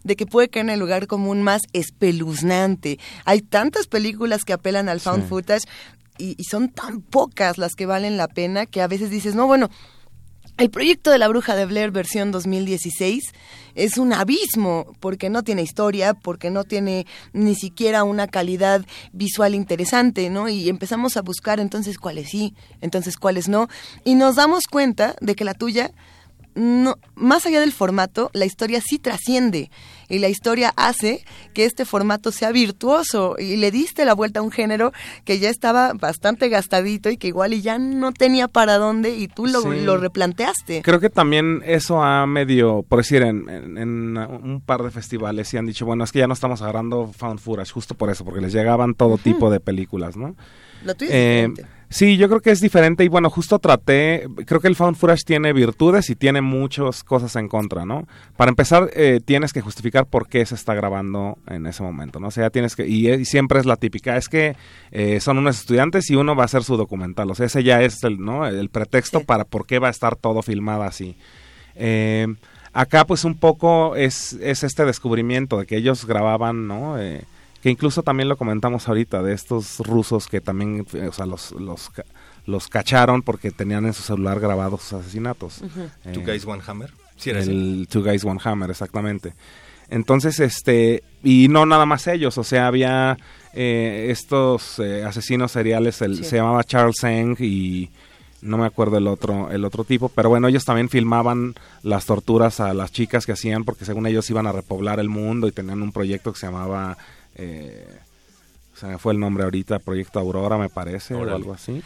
de que puede caer en el lugar común más espeluznante. Hay tantas películas que apelan al found Sí. footage y, y son tan pocas las que valen la pena que a veces dices, no, bueno, el proyecto de la bruja de Blair versión 2016 es un abismo porque no tiene historia, porque no tiene ni siquiera una calidad visual interesante, ¿no? Y empezamos a buscar entonces cuáles sí, entonces cuáles no, y nos damos cuenta de que la tuya no, más allá del formato, la historia sí trasciende y la historia hace que este formato sea virtuoso y le diste la vuelta a un género que ya estaba bastante gastadito y que igual y ya no tenía para dónde y tú lo, Sí. lo replanteaste. Creo que también eso ha medio, por decir, en, en- en un par de festivales sí han dicho, bueno, es que ya no estamos agarrando found footage, justo por eso, porque les llegaban todo tipo de películas, ¿no? Lo tuyo es Eh, diferente. Sí, yo creo que es diferente y bueno, justo traté, creo que el found footage tiene virtudes y tiene muchas cosas en contra, ¿no? Para empezar, eh, tienes que justificar por qué se está grabando en ese momento, ¿no? O sea, tienes que, y, y siempre es la típica, es que eh, son unos estudiantes y uno va a hacer su documental, o sea, ese ya es el, ¿no? el pretexto para por qué va a estar todo filmado así. Eh, acá pues un poco es, es este descubrimiento de que ellos grababan, ¿no? Eh, que incluso también lo comentamos ahorita, de estos rusos que también, eh, o sea, los, los, los cacharon porque tenían en su celular grabados sus asesinatos. Eh, Two Guys One Hammer. Sí, era así. el Two Guys One Hammer, exactamente. Entonces, este, y no nada más ellos, o sea, había eh, estos eh, asesinos seriales, el, Sí. se llamaba Charles Eng y no me acuerdo el otro, el otro tipo, pero bueno, ellos también filmaban las torturas a las chicas que hacían porque según ellos iban a repoblar el mundo y tenían un proyecto que se llamaba, eh, se me fue el nombre ahorita, Proyecto Aurora me parece, o algo así.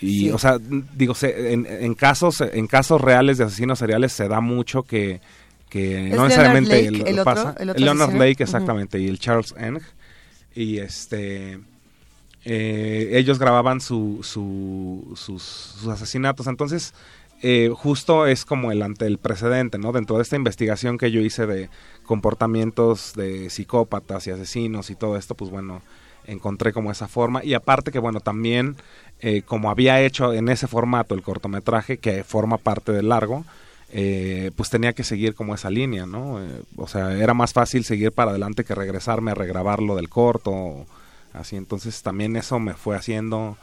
Y, Sí. o sea, digo, se- en, en casos en casos reales de asesinos seriales se da mucho que, que ¿Es no Leonard necesariamente Lake, el otro- pasa. el otro Leonard asesino? Lake, exactamente, y el Charles Eng. Y este eh, ellos grababan su, su- sus, sus asesinatos. Entonces, eh, justo es como el ante el precedente, ¿no? Dentro de esta investigación que yo hice de comportamientos de psicópatas y asesinos y todo esto, pues bueno, encontré como esa forma. Y aparte que, bueno, también eh, como había hecho en ese formato el cortometraje, que forma parte del largo, eh, pues tenía que seguir como esa línea, ¿no? Eh, o sea, era más fácil seguir para adelante que regresarme a regrabarlo del corto, así. Entonces también eso me fue haciendo...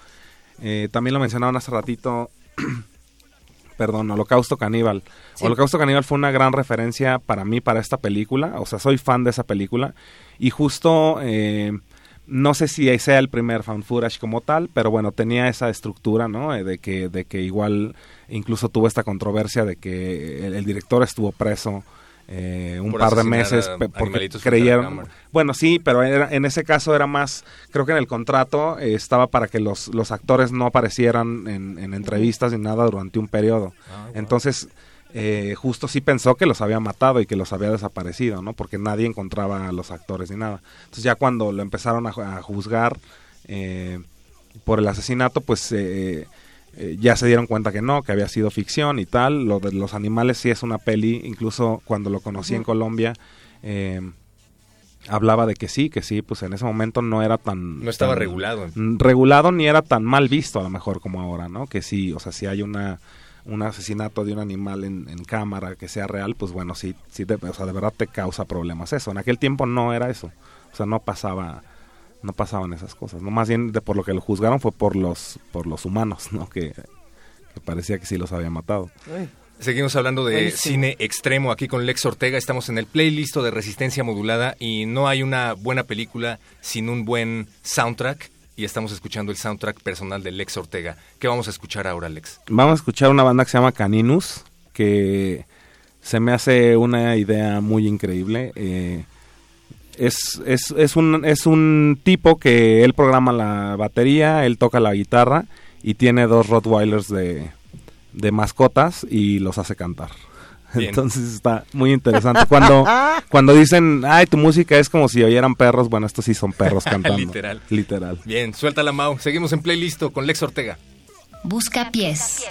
eh, también lo mencionaron hace ratito, perdón, Holocausto Caníbal. Sí. Holocausto Caníbal fue una gran referencia para mí, para esta película. O sea, soy fan de esa película. Y justo, eh, no sé si sea el primer fan footage como tal, pero bueno, tenía esa estructura, ¿no? Eh, de, que, de que igual incluso tuvo esta controversia de que el, el director estuvo preso. Eh, un Por par de meses porque creyeron bueno sí pero era- en ese caso era más creo que en el contrato eh, estaba para que los, los actores no aparecieran en, en entrevistas ni nada durante un periodo Ah, wow. entonces eh, justo sí pensó que los había matado y que los había desaparecido, ¿no? Porque nadie encontraba a los actores ni nada. Entonces ya cuando lo empezaron a, a juzgar eh, por el asesinato, pues eh, ya se dieron cuenta que no, que había sido ficción y tal. Lo de los animales sí es una peli, incluso cuando lo conocí en Colombia. eh, hablaba de que sí, que sí, pues en ese momento no era tan... No estaba tan- regulado. regulado ni era tan mal visto a lo mejor como ahora, ¿no? Que sí, o sea, si hay una un asesinato de un animal en, en cámara que sea real, pues bueno, sí, sí te- o sea, de verdad te causa problemas eso. En aquel tiempo no era eso, o sea, no pasaba, no pasaban esas cosas. No más bien de por lo que lo juzgaron fue por los, por los humanos, ¿no? Que, que parecía que sí los había matado. Seguimos hablando de Buenísimo. cine extremo aquí con Lex Ortega. Estamos en el playlist de Resistencia Modulada y no hay una buena película sin un buen soundtrack. Y estamos escuchando el soundtrack personal de Lex Ortega. ¿Qué vamos a escuchar ahora, Lex? Vamos a escuchar una banda que se llama Caninus, que se me hace una idea muy increíble. Eh, es, es, es, un, es un tipo que él programa la batería, él toca la guitarra y tiene dos Rottweilers de, de mascotas y los hace cantar. Bien. Entonces está muy interesante. Cuando, cuando dicen, ay, tu música es como si oyeran perros, bueno, estos sí son perros cantando. Literal. Literal. Bien, suelta la Mau. Seguimos en playlist con Lex Ortega. Busca pies.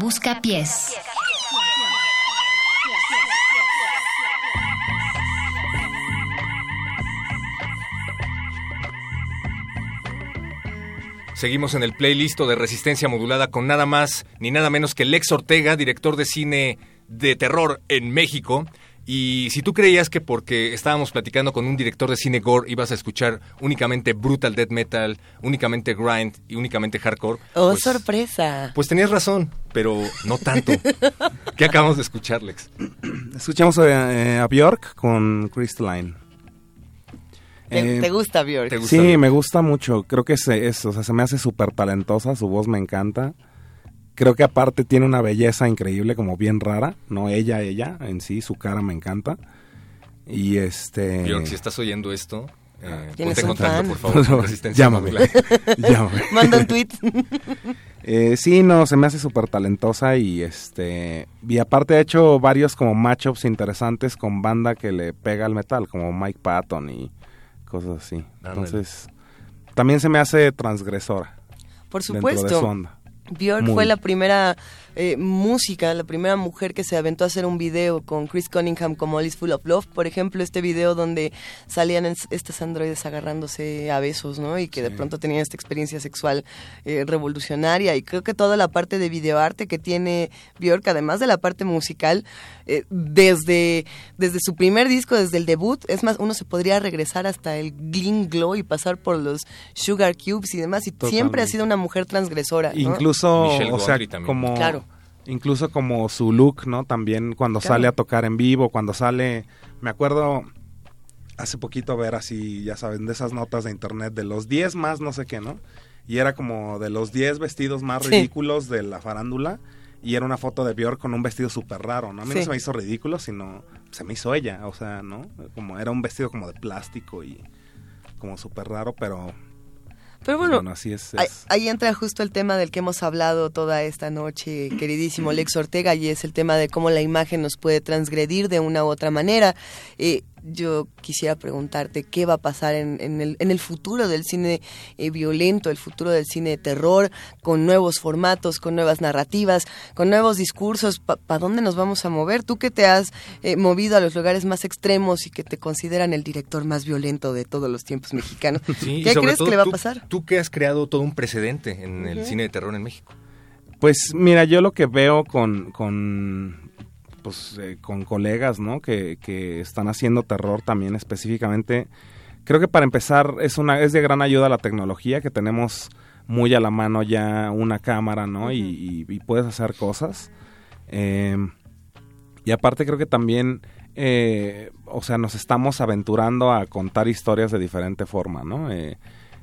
Busca pies. Seguimos en el playlist de Resistencia Modulada con nada más ni nada menos que Lex Ortega, director de cine de terror en México. Y si tú creías que porque estábamos platicando con un director de cine gore ibas a escuchar únicamente brutal death metal, únicamente grind y únicamente hardcore, Oh, pues, sorpresa. pues tenías razón, pero no tanto. ¿Qué acabamos de escuchar, Lex? Escuchamos eh, a Bjork con Crystalline. ¿Te, Eh, te gusta Björk? sí, me gusta mucho. Creo que se, es, o sea, se me hace súper talentosa, su voz me encanta. Creo que aparte tiene una belleza increíble, como bien rara. No ella, ella en sí, su cara me encanta. Y este... Bjork, si estás oyendo esto, eh, Tienes ponte contacto, por favor, con Resistencia Llámame. Llámame. Manda un tweet. Eh, sí, no, se me hace súper talentosa y este y aparte ha hecho varios como matchups interesantes con banda que le pega al metal, como Mike Patton y cosas así. Ándale. Entonces, también se me hace transgresora. Por dentro de su supuesto. onda. Björk Muy. fue la primera eh, música, la primera mujer que se aventó a hacer un video con Chris Cunningham como All is Full of Love. Por ejemplo, este video donde salían es- estos androides agarrándose a besos, ¿no? Y que de pronto tenían esta experiencia sexual eh, revolucionaria. Y creo que toda la parte de videoarte que tiene Björk, además de la parte musical, eh, desde, desde su primer disco, desde el debut, es más, uno se podría regresar hasta el Gleam Glow y pasar por los Sugar Cubes y demás. Y siempre ha sido una mujer transgresora. ¿no? Incluso, Michelle o sea, como Claro. Incluso como su look, ¿no? También cuando Claro. sale a tocar en vivo, cuando sale, me acuerdo hace poquito ver así, ya saben, de esas notas de internet de los 10 más no sé qué, ¿no? Y era como de los 10 vestidos más Sí. ridículos de la farándula y era una foto de Björk con un vestido súper raro, ¿no? A mí no se me hizo ridículo, sino se me hizo ella, o sea, ¿no? Como era un vestido como de plástico y como súper raro, pero Pero bueno, así es. Ahí, ahí entra justo el tema del que hemos hablado toda esta noche, queridísimo Lex Ortega, y es el tema de cómo la imagen nos puede transgredir de una u otra manera. Eh, yo quisiera preguntarte qué va a pasar en, en el, en el futuro del cine eh, violento, el futuro del cine de terror, con nuevos formatos, con nuevas narrativas, con nuevos discursos. ¿Para dónde nos vamos a mover? Tú que te has eh, movido a los lugares más extremos y que te consideran el director más violento de todos los tiempos mexicanos, Sí, ¿qué crees todo que le va tú- a pasar? Tú que has creado todo un precedente en el cine de terror en México. Pues mira, yo lo que veo con, con pues eh, con colegas, ¿no? Que, que están haciendo terror también específicamente. Creo que para empezar es una es de gran ayuda la tecnología que tenemos muy a la mano ya una cámara, ¿no? y, y- y puedes hacer cosas. Eh, y aparte creo que también, eh, o sea, nos estamos aventurando a contar historias de diferente forma, ¿no? Eh,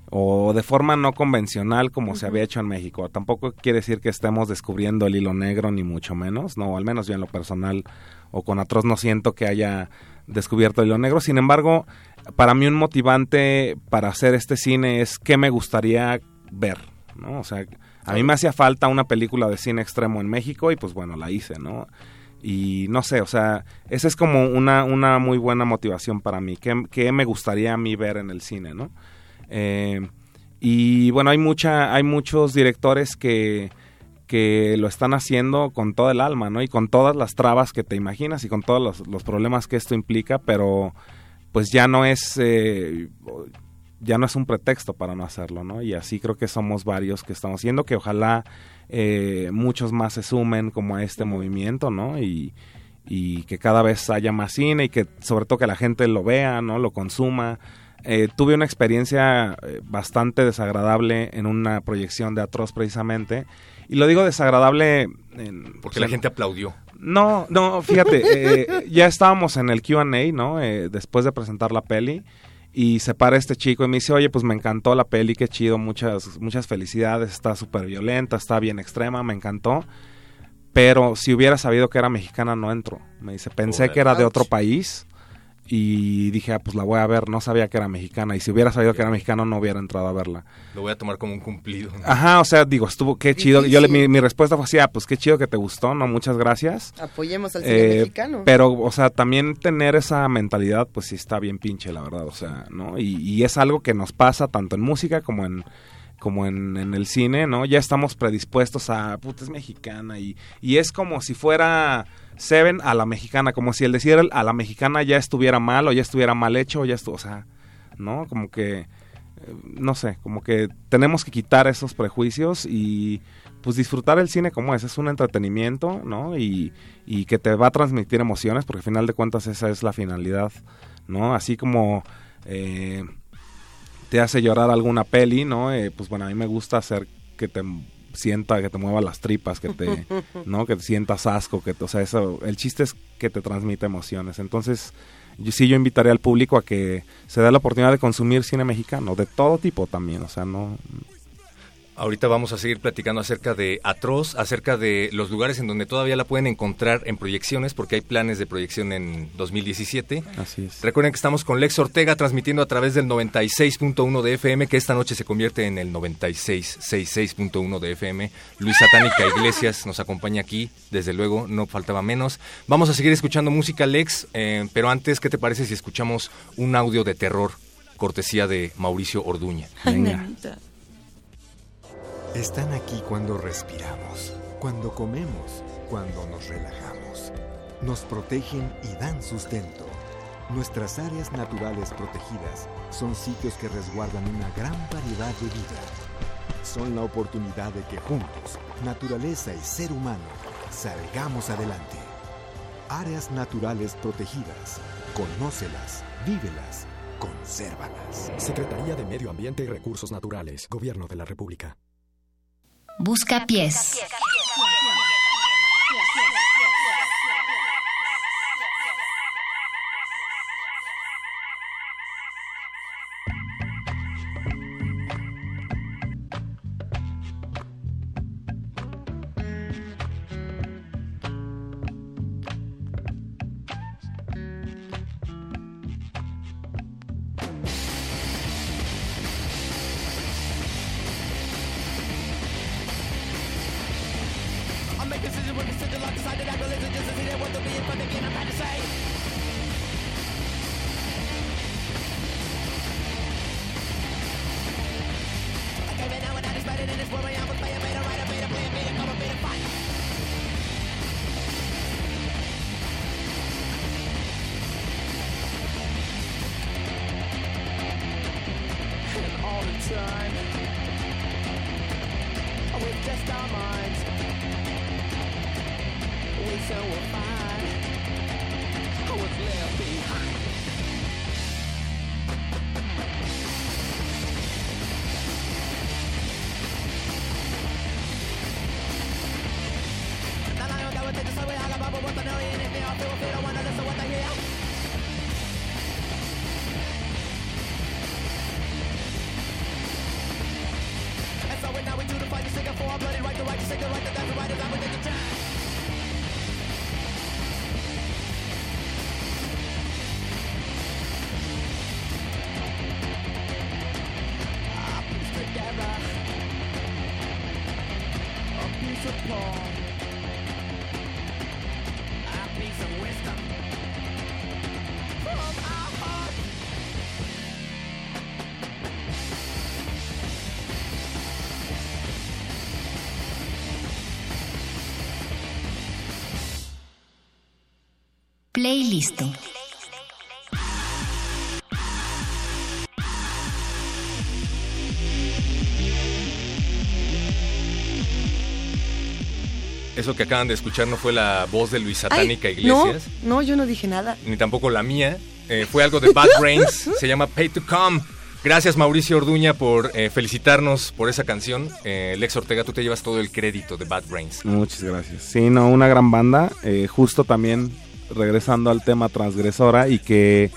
o de forma no convencional como se había hecho en México. Tampoco quiere decir que estemos descubriendo el hilo negro, ni mucho menos, no, al menos yo en lo personal o con Atroz no siento que haya descubierto el hilo negro. Sin embargo, para mí un motivante para hacer este cine es qué me gustaría ver, ¿no? O sea, a mí me hacía falta una película de cine extremo en México y pues bueno, la hice, ¿no? Y no sé, o sea, esa es como una, una muy buena motivación para mí. ¿Qué, qué me gustaría a mí ver en el cine, no? Eh, y bueno, hay mucha, hay muchos directores que, que lo están haciendo con todo el alma, ¿no? Y con todas las trabas que te imaginas y con todos los, problemas que esto implica, pero pues ya no es eh, ya no es un pretexto para no hacerlo, ¿no? Y así creo que somos varios que estamos haciendo, que ojalá eh, muchos más se sumen como a este movimiento, ¿no? Y, y que cada vez haya más cine y que sobre todo que la gente lo vea, ¿no? Lo consuma. Eh, tuve una experiencia eh, bastante desagradable en una proyección de Atroz precisamente. Y lo digo desagradable... en- Porque la gente aplaudió. no, no, fíjate, eh, ya estábamos en el QA, ¿no? Eh, después de presentar la peli. Y se para este chico y me dice, oye, pues me encantó la peli, qué chido, muchas, muchas felicidades, está súper violenta, está bien extrema, me encantó. Pero si hubiera sabido que era mexicana, no entro. Me dice, pensé que era de otro país. Y dije, ah, pues la voy a ver, no sabía que era mexicana. Y si hubiera sabido que era mexicana, no hubiera entrado a verla. Lo voy a tomar como un cumplido. Ajá, o sea, digo, estuvo, qué chido. Yo le- mi, mi respuesta fue así, ah, pues qué chido que te gustó, no, muchas gracias. Apoyemos al cine Eh, mexicano. Pero, o sea, también tener esa mentalidad, pues sí está bien pinche, la verdad, o sea, ¿no? Y, y es algo que nos pasa tanto en música como en como en, en el cine, ¿no? Ya estamos predispuestos a, puta, es mexicana y, y es como si fuera Seven a la mexicana, como si el decir a la mexicana ya estuviera mal o ya estuviera mal hecho o ya estuvo, o sea, ¿no? Como que, eh, no sé, como que tenemos que quitar esos prejuicios y pues disfrutar el cine como es, es un entretenimiento, ¿no? Y, y que te va a transmitir emociones, porque al final de cuentas esa es la finalidad, ¿no? Así como eh, te hace llorar alguna peli, ¿no? Eh, pues bueno, a mí me gusta hacer que te sienta, que te mueva las tripas, que te, ¿no? Que te sientas asco, que, o sea, eso, el chiste es que te transmite emociones. Entonces, yo, sí yo invitaría al público a que se dé la oportunidad de consumir cine mexicano, de todo tipo también, o sea, no... Ahorita vamos a seguir platicando acerca de Atroz, acerca de los lugares en donde todavía la pueden encontrar en proyecciones, porque hay planes de proyección en 2017. Así es. Recuerden que estamos con Lex Ortega transmitiendo a través del 96.1 de FM, que esta noche se convierte en el 96.1 de FM. Luis Satánica Iglesias nos acompaña aquí, desde luego, no faltaba menos. Vamos a seguir escuchando música, Lex, eh, pero antes, ¿qué te parece si escuchamos un audio de terror, cortesía de Mauricio Orduña? Están aquí cuando respiramos, cuando comemos, cuando nos relajamos. Nos protegen y dan sustento. Nuestras áreas naturales protegidas son sitios que resguardan una gran variedad de vida. Son la oportunidad de que juntos, naturaleza y ser humano, salgamos adelante. Áreas naturales protegidas. Conócelas, vívelas, consérvalas. Secretaría de Medio Ambiente y Recursos Naturales, Gobierno de la República. Busca pies. Playlist. Eso que acaban de escuchar no fue la voz de Luis Ay, Satánica Iglesias, No, no, yo no dije nada. ni tampoco la mía. Eh, fue algo de Bad Brains, se llama Pay to Come. Gracias Mauricio Orduña por eh, felicitarnos por esa canción. Eh, Lex Ortega, tú te llevas todo el crédito de Bad Brains. Muchas gracias. Sí, no, una gran banda. eh, justo también regresando al tema transgresora y que,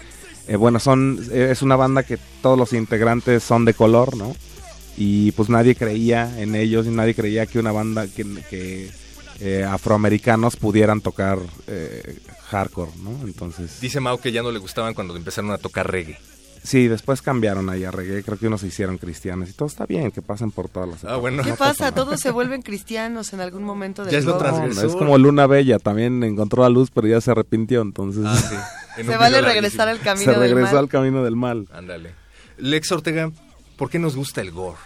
eh, bueno, son eh, es una banda que todos los integrantes son de color, ¿no? Y pues nadie creía en ellos y nadie creía que una banda que, que, eh, afroamericanos pudieran tocar eh, hardcore, ¿no? Entonces... Dice Mau que ya no le gustaban cuando empezaron a tocar reggae. Sí, después cambiaron ahí a reggae, creo que unos se hicieron cristianos y todo está bien, que pasen por todas las... Ah, bueno. ¿Qué No pasa? Todos se vuelven cristianos en algún momento del Ya es lo transgresor. Es como Luna Bella, también encontró la luz, pero ya se arrepintió, entonces Ah, sí. En Se vale regresar al camino se del regresó mal. al camino del mal. Ándale. Lex Ortega, ¿por qué nos gusta el gore?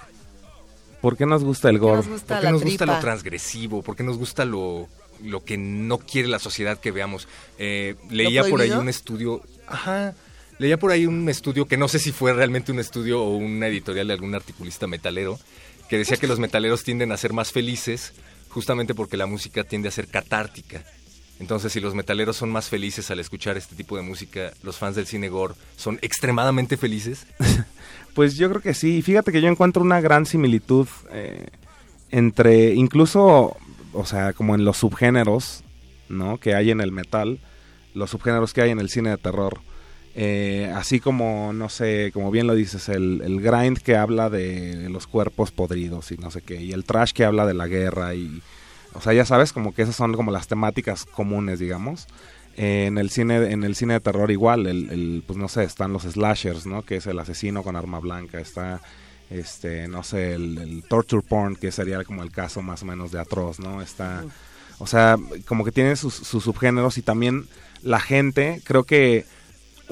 ¿Por qué nos gusta el gore? nos gusta ¿Por qué nos gusta lo transgresivo? ¿Por qué nos gusta lo, lo que no quiere la sociedad que veamos? Eh, leía por ahí un estudio... Ajá. Leía por ahí un estudio que no sé si fue realmente un estudio o una editorial de algún articulista metalero, que decía que los metaleros tienden a ser más felices justamente porque la música tiende a ser catártica. Entonces, si los metaleros son más felices al escuchar este tipo de música, los fans del cine gore son extremadamente felices. Pues yo creo que sí. Fíjate que yo encuentro una gran similitud eh, entre, incluso, o sea, como en los subgéneros, ¿no? Que hay en el metal, los subgéneros que hay en el cine de terror. Eh, así como, no sé, como bien lo dices, el, el grind que habla de los cuerpos podridos y no sé qué, y el trash que habla de la guerra y, o sea, ya sabes, como que esas son como las temáticas comunes, digamos. Eh, en el cine en el cine de terror igual, el, el, pues no sé, están los slashers, ¿no? Que es el asesino con arma blanca, está este, no sé, el, el torture porn, que sería como el caso más o menos de atroz, ¿no? Está, o sea, como que tiene sus, sus subgéneros y también la gente, creo que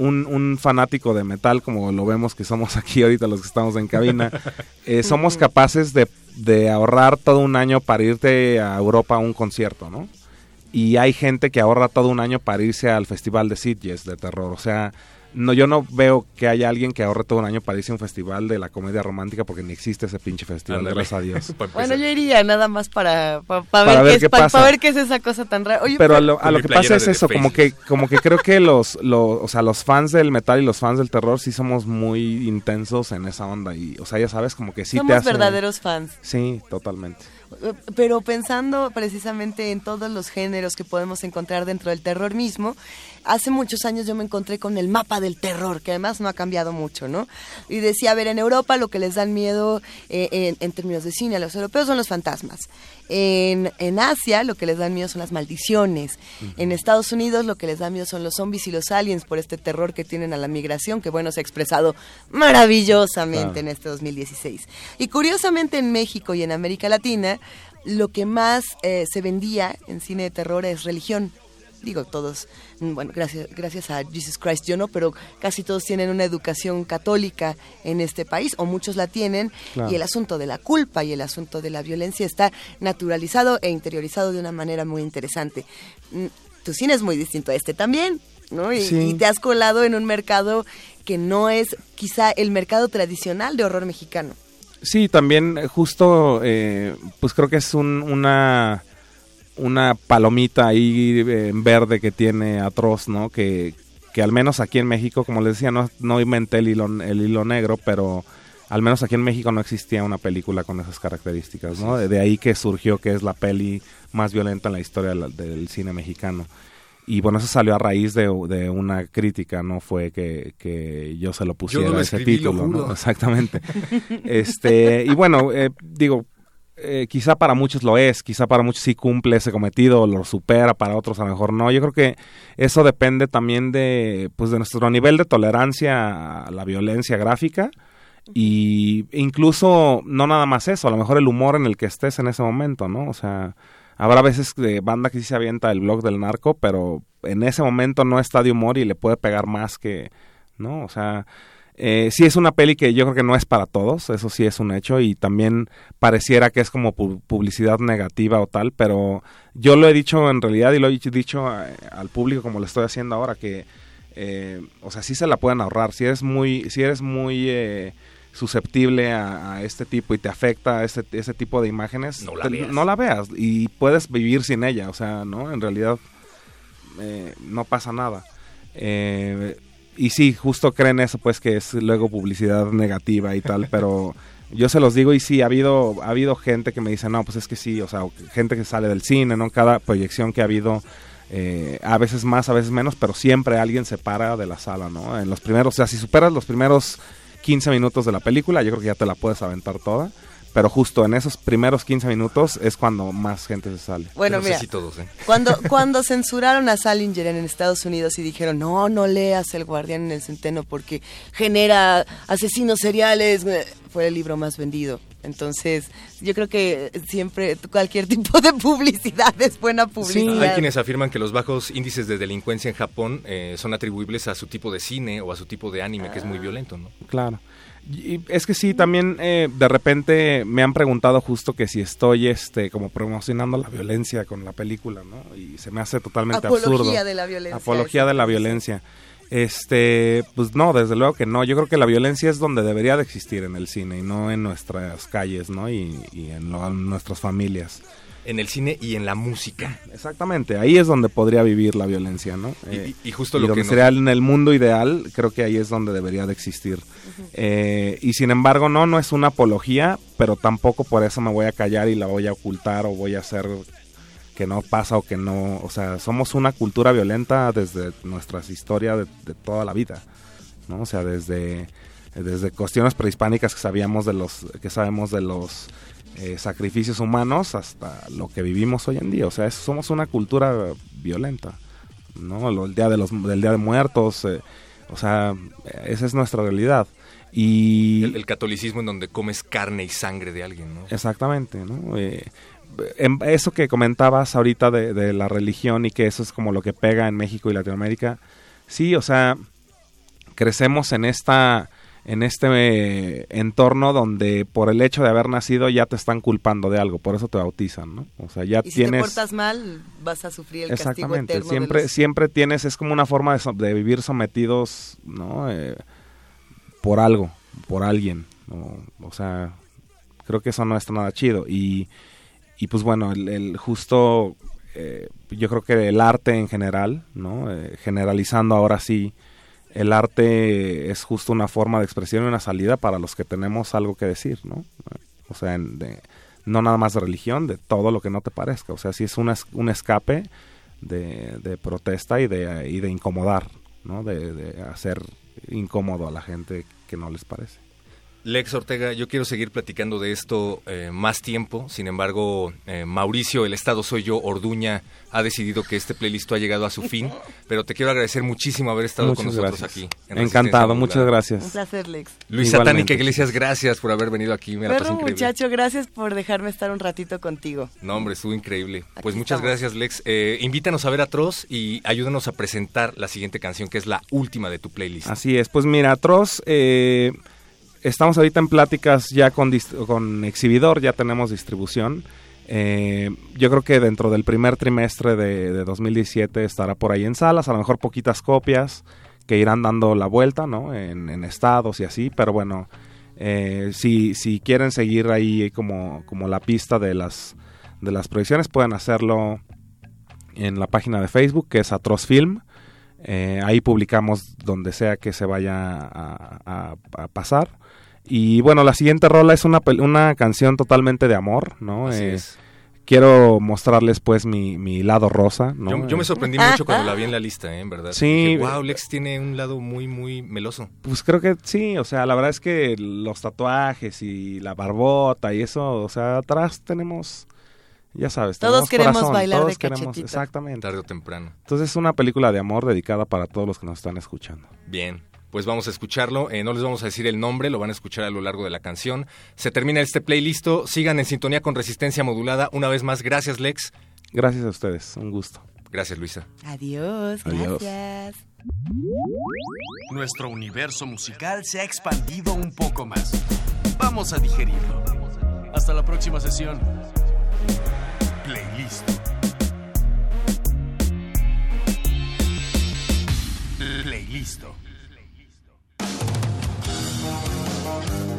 un, un fanático de metal, como lo vemos que somos aquí ahorita los que estamos en cabina, eh, somos capaces de, de ahorrar todo un año para irte a Europa a un concierto, ¿no? Y hay gente que ahorra todo un año para irse al festival de Sitges de terror. O sea, no, yo no veo que haya alguien que ahorre todo un año para irse a un festival de la comedia romántica porque ni existe ese pinche festival, gracias a Dios. Para Bueno, yo iría nada más para, pa- pa Para ver, ver qué, qué pasa. pa ver qué es esa cosa tan rara. Oye, Pero a lo, a que pasa es de eso, como que, como que creo que los, lo- o sea, los fans del metal y los fans del terror sí somos muy intensos en esa onda y, o sea, ya sabes, como que sí te somos hace... verdaderos fans. Sí, totalmente. Pero pensando precisamente en todos los géneros que podemos encontrar dentro del terror mismo, hace muchos años yo me encontré con el mapa del terror, que además no ha cambiado mucho, ¿no? Y decía, a ver, en Europa lo que les dan miedo eh, en, en términos de cine a los europeos son los fantasmas. En, en Asia lo que les dan miedo son las maldiciones. En Estados Unidos lo que les da miedo son los zombies y los aliens por este terror que tienen a la migración, que bueno, se ha expresado maravillosamente Claro. en este 2016. Y curiosamente en México y en América Latina, lo que más eh, se vendía en cine de terror es religión. Digo, todos, mm, bueno, gracias, gracias a Jesus Christ yo no, pero casi todos tienen una educación católica en este país, o muchos la tienen, Claro. y el asunto de la culpa y el asunto de la violencia está naturalizado e interiorizado de una manera muy interesante. Mm, Tu cine es muy distinto a este también, ¿no? Y, Sí. y te has colado en un mercado que no es quizá el mercado tradicional de horror mexicano. Sí, también eh, justo, eh, pues creo que es un- una, una palomita ahí eh, en verde que tiene Atroz, ¿no? Que, que al menos aquí en México, como les decía, no, no inventé el hilo, el hilo negro, pero al menos aquí en México no existía una película con esas características, ¿no? De, de ahí que surgió que es la peli más violenta en la historia del cine mexicano. Y bueno, eso salió a raíz de, de una crítica, no fue que, que yo se lo pusiera lo ese escribí, título, ¿no? Exactamente. este, y bueno, eh, digo, eh, quizá para muchos lo es, quizá para muchos sí cumple ese cometido, lo supera, para otros a lo mejor no. Yo creo que eso depende también de, pues, de nuestro nivel de tolerancia a la violencia gráfica y incluso no nada más eso, a lo mejor el humor en el que estés en ese momento, ¿no? O sea, habrá veces de banda que sí se avienta el blog del narco, pero en ese momento no está de humor y le puede pegar más que, ¿no? O sea, eh, sí es una peli que yo creo que no es para todos, eso sí es un hecho y también pareciera que es como pu- publicidad negativa o tal, pero yo lo he dicho en realidad y lo he dicho eh, al público como lo estoy haciendo ahora que, eh, o sea, sí se la pueden ahorrar, si eres muy, si eres muy eh, susceptible a, a este tipo y te afecta a este, ese tipo de imágenes, No la te- veas. no la veas y puedes vivir sin ella, o sea, ¿no? En realidad eh, no pasa nada. Eh, y sí, justo creen eso, pues que es luego publicidad negativa y tal, pero yo se los digo y sí, ha habido, ha habido gente que me dice, no, pues es que sí, o sea, gente que sale del cine, ¿no? Cada proyección que ha habido, eh, a veces más, a veces menos, pero siempre alguien se para de la sala, ¿no? En los primeros, o sea, si superas los primeros 15 minutos de la película, yo creo que ya te la puedes aventar toda. Pero justo en esos primeros 15 minutos es cuando más gente se sale. Bueno, No sé mira, si todos, ¿eh? cuando, cuando censuraron a Salinger en Estados Unidos y dijeron, no, no leas El Guardián en el Centeno porque genera asesinos seriales, eh, fue el libro más vendido. Entonces, yo creo que siempre cualquier tipo de publicidad es buena publicidad. Hay quienes afirman que los bajos índices de delincuencia en Japón eh, son atribuibles a su tipo de cine o a su tipo de anime, que es muy violento, ¿no? Claro. Y es que sí, también eh, de repente me han preguntado justo que si estoy este como promocionando la violencia con la película, ¿no? Y se me hace totalmente Apología absurdo. de la violencia, Apología de la violencia. Este, pues no, desde luego que no. Yo creo que la violencia es donde debería de existir en el cine y no en nuestras calles, ¿no? Y, y en, lo- en nuestras familias. En el cine y en la música. Exactamente, ahí es donde podría vivir la violencia, ¿no? Y- Eh, y- y justo y lo donde que nos- sería en el mundo ideal, creo que ahí es donde debería de existir. Eh, y sin embargo, no, no es una apología, pero tampoco por eso me voy a callar y la voy a ocultar o voy a hacer que no pasa o que no, o sea, somos una cultura violenta desde nuestras historias de, de toda la vida, ¿no? O sea, desde desde cuestiones prehispánicas que sabíamos de los que sabemos de los eh, sacrificios humanos hasta lo que vivimos hoy en día, o sea, es- somos una cultura violenta, ¿no? El día de los del día de muertos, eh, o sea, esa es nuestra realidad. Y El, el catolicismo en donde comes carne y sangre de alguien, ¿no? Exactamente, ¿no? Eh, em- eso que comentabas ahorita de, de la religión y que eso es como lo que pega en México y Latinoamérica, sí, o sea, crecemos en esta en este eh, entorno donde por el hecho de haber nacido ya te están culpando de algo, por eso te bautizan, ¿no? O sea, ya y si tienes te portas mal, vas a sufrir el castigo Exactamente, de siempre, los- siempre tienes, es como una forma de, so- de vivir sometidos, ¿no? Eh, por algo, por alguien, ¿no? O sea, creo que eso no está nada chido. Y, y pues bueno, el, el justo, eh, yo creo que el arte en general, ¿no? Eh, generalizando ahora sí, el arte es justo una forma de expresión y una salida para los que tenemos algo que decir, ¿no? O sea, de- no nada más de religión, de todo lo que no te parezca. O sea, sí es una un escape de, de protesta y de, y de incomodar, ¿no? De hacer incómodo a la gente que no les parece. Lex Ortega, yo quiero seguir platicando de esto eh, más tiempo. Sin embargo, eh, Mauricio, el Estado soy yo, Orduña, ha decidido que este playlist ha llegado a su fin. Pero te quiero agradecer muchísimo haber estado Muchas con nosotros gracias. aquí. en Encantado, muchas gracias. Un placer, Lex. Luis. Satánica Iglesias, gracias por haber venido aquí. Me la pasé Perro increíble. muchacho, gracias por dejarme estar un ratito contigo. No, hombre, estuvo increíble. Pues muchas estamos. gracias, Lex. Eh, invítanos a ver Atroz y ayúdanos a presentar la siguiente canción, que es la última de tu playlist. Así es, pues mira, Atroz, eh, estamos ahorita en pláticas ya con, con exhibidor, ya tenemos distribución. Eh, yo creo que dentro del primer trimestre de, de 2017 estará por ahí en salas, a lo mejor poquitas copias que irán dando la vuelta, ¿no? En, estados y así, pero bueno, eh, si, si quieren seguir ahí como, como la pista de las, de las proyecciones, pueden hacerlo en la página de Facebook, que es Atroz Film. Eh, ahí publicamos donde sea que se vaya a pasar. Y bueno, la siguiente rola es una, pel- una canción totalmente de amor, ¿no? Así Eh, es. Quiero mostrarles pues mi, mi lado rosa, ¿no? Yo, yo me Eh, sorprendí mucho cuando la vi en la lista, ¿eh? en verdad. Sí. wow, Lex tiene un lado muy, muy meloso. Pues creo que sí, o sea, la verdad es que los tatuajes y la barbota y eso, o sea, atrás tenemos, ya sabes, Todos tenemos queremos corazón, bailar todos de queremos- cachetito. Exactamente. Tarde o temprano. Entonces es una película de amor dedicada para todos los que nos están escuchando. Bien, pues vamos a escucharlo. Eh, no les vamos a decir el nombre, lo van a escuchar a lo largo de la canción. Se termina este playlist. Sigan en sintonía con Resistencia Modulada. Una vez más, gracias, Lex. Gracias a ustedes, un gusto. Gracias, Luisa. Adiós, Adiós. gracias. Nuestro universo musical se ha expandido un poco más. Vamos a digerirlo. Hasta la próxima sesión. Playlist. Playlist. Thank you.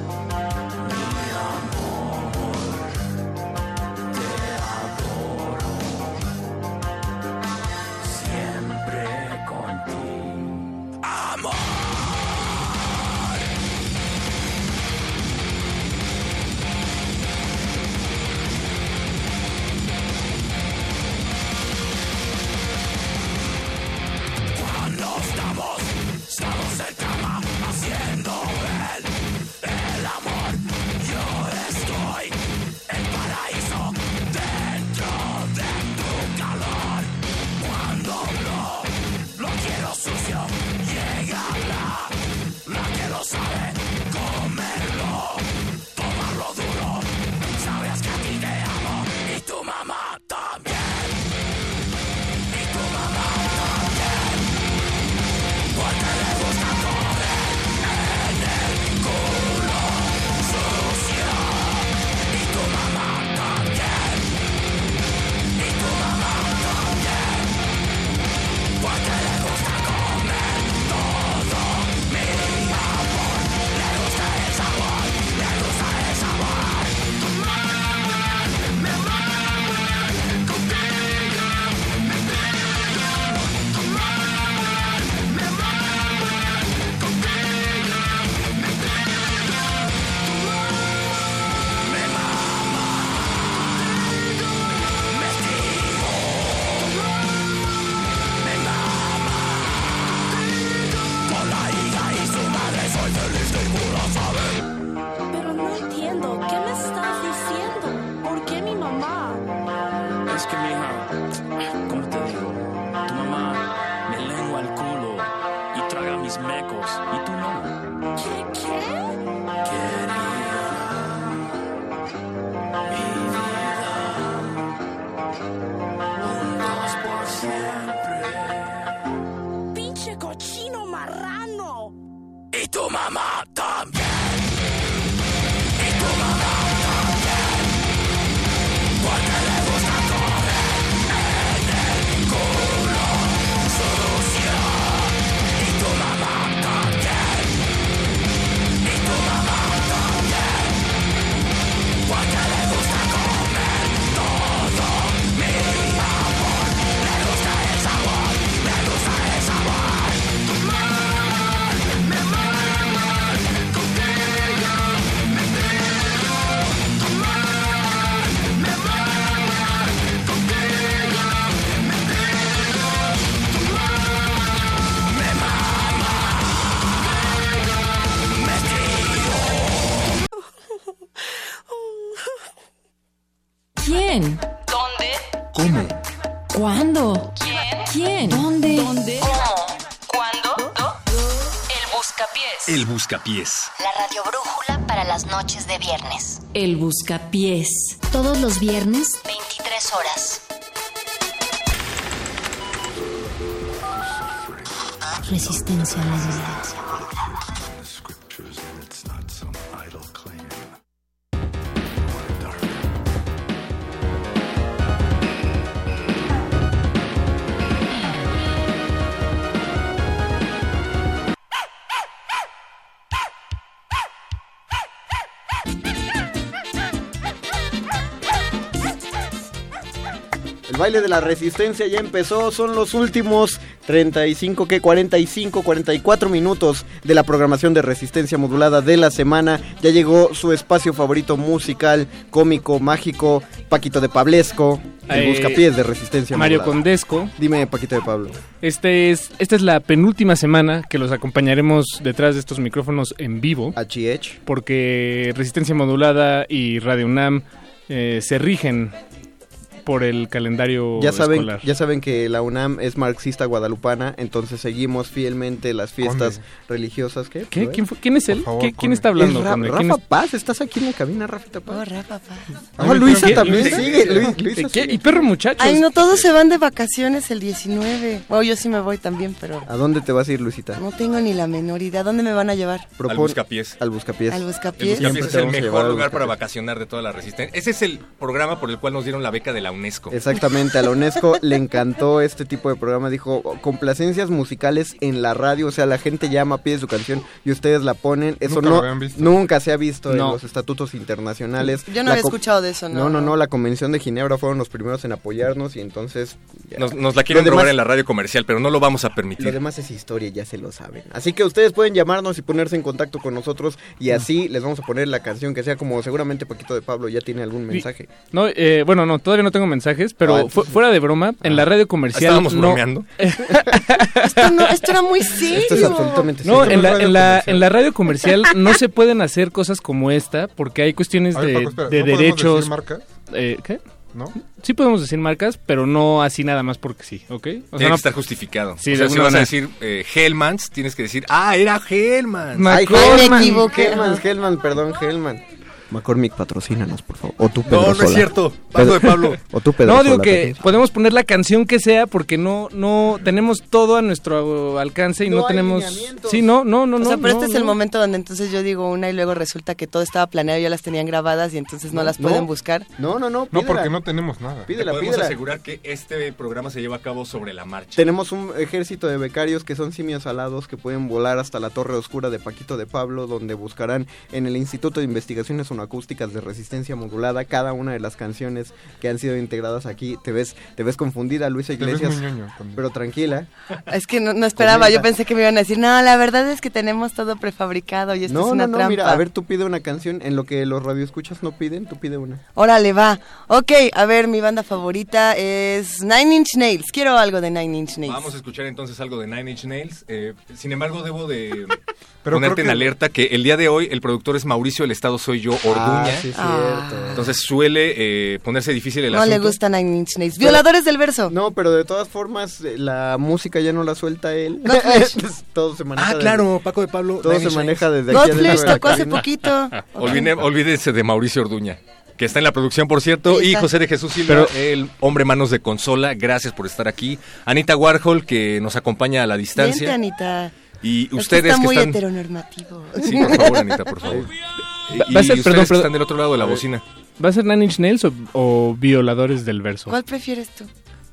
Buscapiés. El Buscapiés. La radio brújula para las noches de viernes. El Buscapiés. Todos los viernes, 23 horas. Resistencia modulada. The scriptures, baile de la resistencia ya empezó, son los últimos 35, que 45, 44 minutos de la programación de resistencia modulada de la semana. Ya llegó su espacio favorito musical, cómico, mágico, Paquito de Pablesco, el Eh, buscapiés de resistencia Mario modulada. Condesco. Dime, Paquito de Pablo. Este es, esta es la penúltima semana que los acompañaremos detrás de estos micrófonos en vivo. Porque Resistencia Modulada y Radio UNAM eh, se rigen por el calendario Ya saben, escolar. ya saben que la UNAM es marxista guadalupana, entonces seguimos fielmente las fiestas religiosas. ¿Qué? ¿Qué? ¿Quién, fue- quién es él? ¿Qué- ¿Quién está hablando? Es Ra- Conde? ¿Quién Rafa es- Paz, estás aquí en la cabina, Rafita Paz. Oh, Rafa Paz. Ah, Luisa ¿Qué? también Luisa? sigue. Lu- Luisa ¿Qué? sigue. Y perro muchachos. Ay, no, todos se van de vacaciones el 19. Bueno, yo sí me voy también, pero ¿A dónde te vas a ir, Luisita? no tengo ni la menor idea. ¿A dónde me van a llevar? Propon- Al Buscapiés. Al Buscapiés. Al El Buscapiés. Buscapiés Siempre es el mejor lugar para Buscapiés. vacacionar de toda la resistencia. Ese es el programa por el cual nos dieron la beca de la UNESCO. Exactamente, a la UNESCO le encantó este tipo de programa. Dijo, complacencias musicales en la radio. O sea, la gente llama, pide su canción y ustedes la ponen. Eso Nunca lo no, habían visto. nunca se ha visto en los estatutos internacionales. Yo no La había escuchado de eso, ¿no? No, no, no, la Convención de Ginebra fueron los primeros en apoyarnos y entonces... ya. Nos, nos la quieren Lo robar demás- en la radio comercial, pero no lo vamos a permitir. Lo demás es historia, ya se lo saben. Así que ustedes pueden llamarnos y ponerse en contacto con nosotros y así les vamos a poner la canción que sea como seguramente Paquito de Pablo ya tiene algún mensaje. No, eh, bueno, no, todavía no tengo mensajes, pero Ah, fu- fuera de broma, en la radio comercial. Estábamos no- bromeando. Esto, no, esto era muy serio. Esto es absolutamente No, serio. en la, en, la, en la radio comercial no se pueden hacer cosas como esta porque hay cuestiones ver, de, Paco, espera, de ¿no derechos. decir marcas? Eh, ¿Qué? ¿No? Sí podemos decir marcas, pero no así nada más porque sí, ¿ok? O sea, Tiene no- que estar justificado. Sí, o sea, si vas a decir eh, Hellmans, tienes que decir, ah, era Hellmans. Ay, me equivoqué. Hellman, Hellman, perdón, Hellman. McCormick, patrocínanos, por favor. O tú, Pedro No, no es cierto. Paco de Pablo. O tú, Pedro no, digo Sola, que también. podemos poner la canción que sea porque no no tenemos todo a nuestro alcance y no, No hay tenemos. Sí, no, no, no, o no. sea, pero no, este es el no. momento donde entonces yo digo una y luego resulta que todo estaba planeado, ya las tenían grabadas y entonces no, las no. pueden buscar. No, no, no, No, porque no tenemos nada. Te Pídela, podemos pídela. asegurar que este programa se lleva a cabo sobre la marcha. Tenemos un ejército de becarios que son simios alados que pueden volar hasta la torre oscura de Paquito de Pablo, donde buscarán en el Instituto de Investigaciones Sonoacústicas de Resistencia Modulada cada una de las canciones que han sido integradas aquí. Te ves, te ves confundida, Luisa Iglesias, pero tranquila. Es que no, no esperaba, Comenta. yo pensé que me iban a decir, no, la verdad es que tenemos todo prefabricado y esto no, es una no, no, trampa. mira, a ver, tú pide una canción en lo que los radioescuchas no piden, tú pide una. Órale, va. Ok, a ver, mi banda favorita es Nine Inch Nails. Quiero algo de Nine Inch Nails. Vamos a escuchar entonces algo de Nine Inch Nails. Eh, sin embargo, debo de Pero ponerte creo en que- alerta que el día de hoy el productor es Mauricio, el estado soy yo, Orduña. Ah, sí, Ah. cierto. Entonces suele eh, ponerse difícil el no asunto. le gusta Nine Inch Nails. Violadores del verso. No, pero de todas formas, eh, la música ya no la suelta él. Todo se maneja. Ah, desde- claro, Paco de Pablo. todo Nine se maneja desde aquí Godflesh tocó hace poquito. Olvide- olvídese de Mauricio Orduña, que está en la producción, por cierto, y. José de Jesús Silva, Pero- el hombre manos de consola. Gracias por estar aquí. Anita Warhol, que nos acompaña a la Vente, distancia. Anita. Y Es que ustedes está que muy están... heteronormativo. Sí, por favor, Anita, por favor. Y, Va- a ser- y perdón, perdón. están del otro lado de la bocina. ¿Va a ser Nine Inch Nails o, o Violadores del Verso? ¿Cuál prefieres tú?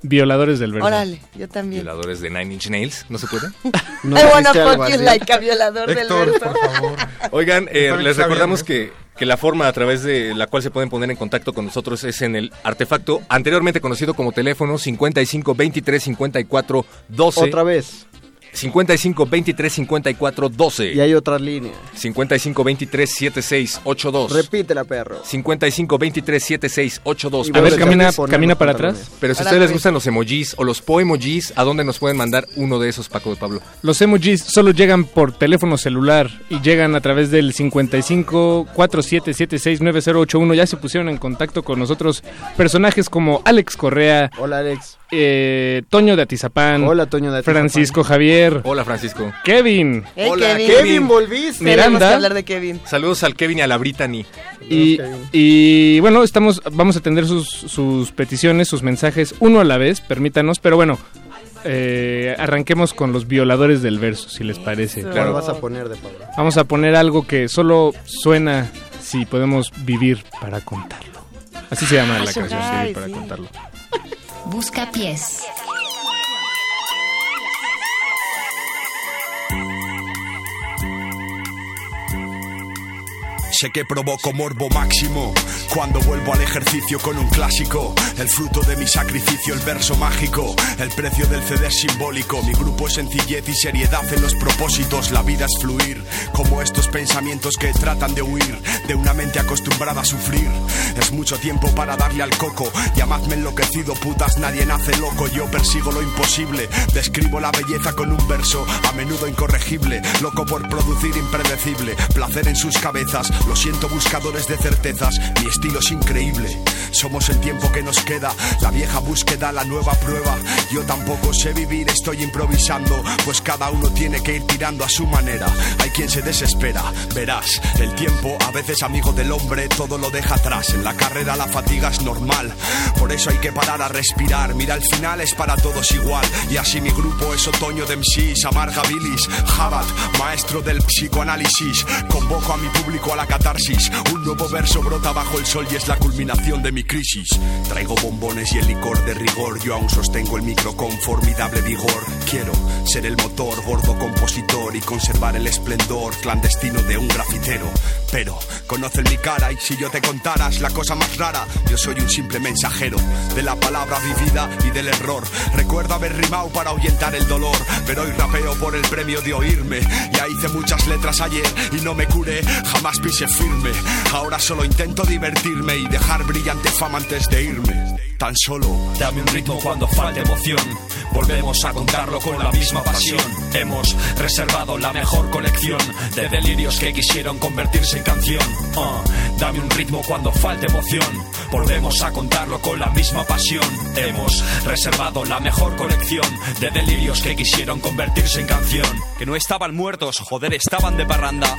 Violadores del Verso. Órale, yo también. Violadores de Nine Inch Nails, ¿no se puede? ¿No I wanna fuck you like a violador Héctor, del verso. por favor. Oigan, eh, les recordamos bien, que, que la forma a través de la cual se pueden poner en contacto con nosotros es en el artefacto anteriormente conocido como teléfono 55 23 54 12. Otra vez. 55 23 54 12. Y hay otra línea. 55 23 76 82. Repítela, perro. 55 23 76 82. Y A ver, camina, camina para atrás. Pero si a ustedes les gustan los emojis o los poemojis, ¿a dónde nos pueden mandar uno de esos, Paco de Pablo? Los emojis solo llegan por teléfono celular y llegan a través del 55 4776 9081. Ya se pusieron en contacto con nosotros personajes como Alex Correa, Hola, Alex. Eh, Toño de Atizapán, Hola, Toño de Atizapán. Francisco Javier, Hola, Francisco. Kevin Hey, Hola, Kevin. Kevin, volviste. Miranda. Hablar de Kevin. Saludos al Kevin y a la Brittany. y, y, bueno, estamos vamos a atender sus, sus peticiones, sus mensajes uno a la vez, permítanos, pero bueno, eh, arranquemos con los violadores del verso, si les parece. ¿Cuál Claro. vas a poner de Pablo? Vamos a poner algo que solo suena si podemos vivir para contarlo. Así se llama la canción, Vivir para sí. contarlo. Busca pies. Sé que provoco morbo máximo cuando vuelvo al ejercicio con un clásico. El fruto de mi sacrificio, el verso mágico. El precio del CD es simbólico. Mi grupo es sencillez y seriedad en los propósitos. La vida es fluir, como estos pensamientos que tratan de huir de una mente acostumbrada a sufrir. Es mucho tiempo para darle al coco. Llamadme enloquecido, putas, nadie nace loco. Yo persigo lo imposible. Describo la belleza con un verso, a menudo incorregible. Loco por producir impredecible. Placer en sus cabezas. Lo siento, buscadores de certezas. Mi estilo es increíble. Somos el tiempo que nos queda. La vieja búsqueda, la nueva prueba. Yo tampoco sé vivir, estoy improvisando. Pues cada uno tiene que ir tirando a su manera. Hay quien se desespera. Verás, el tiempo, a veces amigo del hombre, todo lo deja atrás. En la carrera la fatiga es normal. Por eso hay que parar a respirar. Mira, al final es para todos igual. Y así mi grupo es otoño de MCs, amarga bilis. Jabat, maestro del psicoanálisis. Convoco a mi público a la catarsis. Un nuevo verso brota bajo el sol y es la culminación de mi crisis. Traigo bombones y el licor de rigor. Yo aún sostengo el micro con formidable vigor. Quiero ser el motor, gordo compositor y conservar el esplendor clandestino de un grafitero. Pero conocen mi cara y si yo te contaras la cosa más rara, yo soy un simple mensajero de la palabra vivida y del error. Recuerdo haber rimado para ahuyentar el dolor, pero hoy rapeo por el premio de oírme. Ya hice muchas letras ayer y no me curé, jamás firme. Ahora solo intento divertirme y dejar brillante fama antes de irme. Tan solo Dame un ritmo cuando falte emoción. Volvemos a contarlo con la misma pasión. Hemos reservado la mejor colección de delirios que quisieron convertirse en canción. Ah, dame un ritmo cuando falte emoción. Volvemos a contarlo con la misma pasión. Hemos reservado la mejor colección de delirios que quisieron convertirse en canción. Que no estaban muertos, joder, estaban de parranda.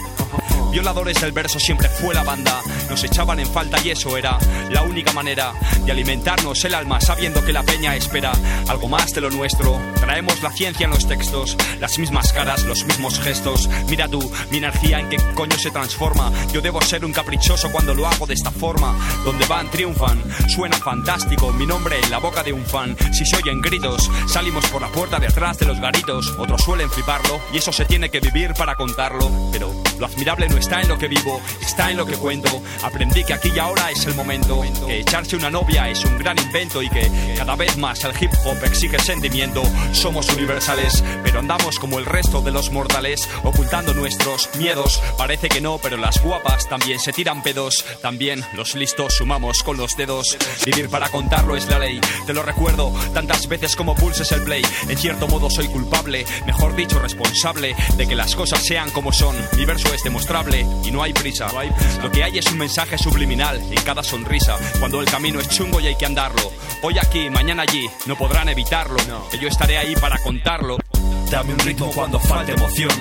Violadores del verso siempre fue la banda. Nos echaban en falta y eso era la única manera de alimentarnos el alma sabiendo que la peña espera algo más de lo nuestro. Traemos la ciencia en los textos, las mismas caras, los mismos gestos. Mira tú, mi energía en qué coño se transforma. Yo debo ser un caprichoso cuando lo hago de esta forma. Donde van, triunfan. Suena fantástico, mi nombre en la boca de un fan. Si se oyen gritos, salimos por la puerta de atrás de los garitos. Otros suelen fliparlo y eso se tiene que vivir para contarlo. Pero lo admirable no está en lo que vivo, está en lo que cuento. Aprendí que aquí y ahora es el momento. Que echarse una novia es un gran invento y que cada vez más el hip hop exige sentimiento. Somos universales, pero andamos como el resto de los mortales, ocultando nuestros miedos. Parece que no, pero las guapas también se tiran pedos. También los listos sumamos con los dedos. Vivir para contarlo es la ley. Te lo recuerdo tantas veces como pulses el play. En cierto modo soy culpable, mejor dicho responsable, de que las cosas sean como son. Mi verso es demostrable y no hay prisa. Lo que hay es un mensaje subliminal en cada sonrisa. Cuando el camino es chungo y hay que andarlo. Hoy aquí, mañana allí, no podrán evitarlo. Que yo estaré ahí para contarlo. Dame un ritmo cuando falte emoción.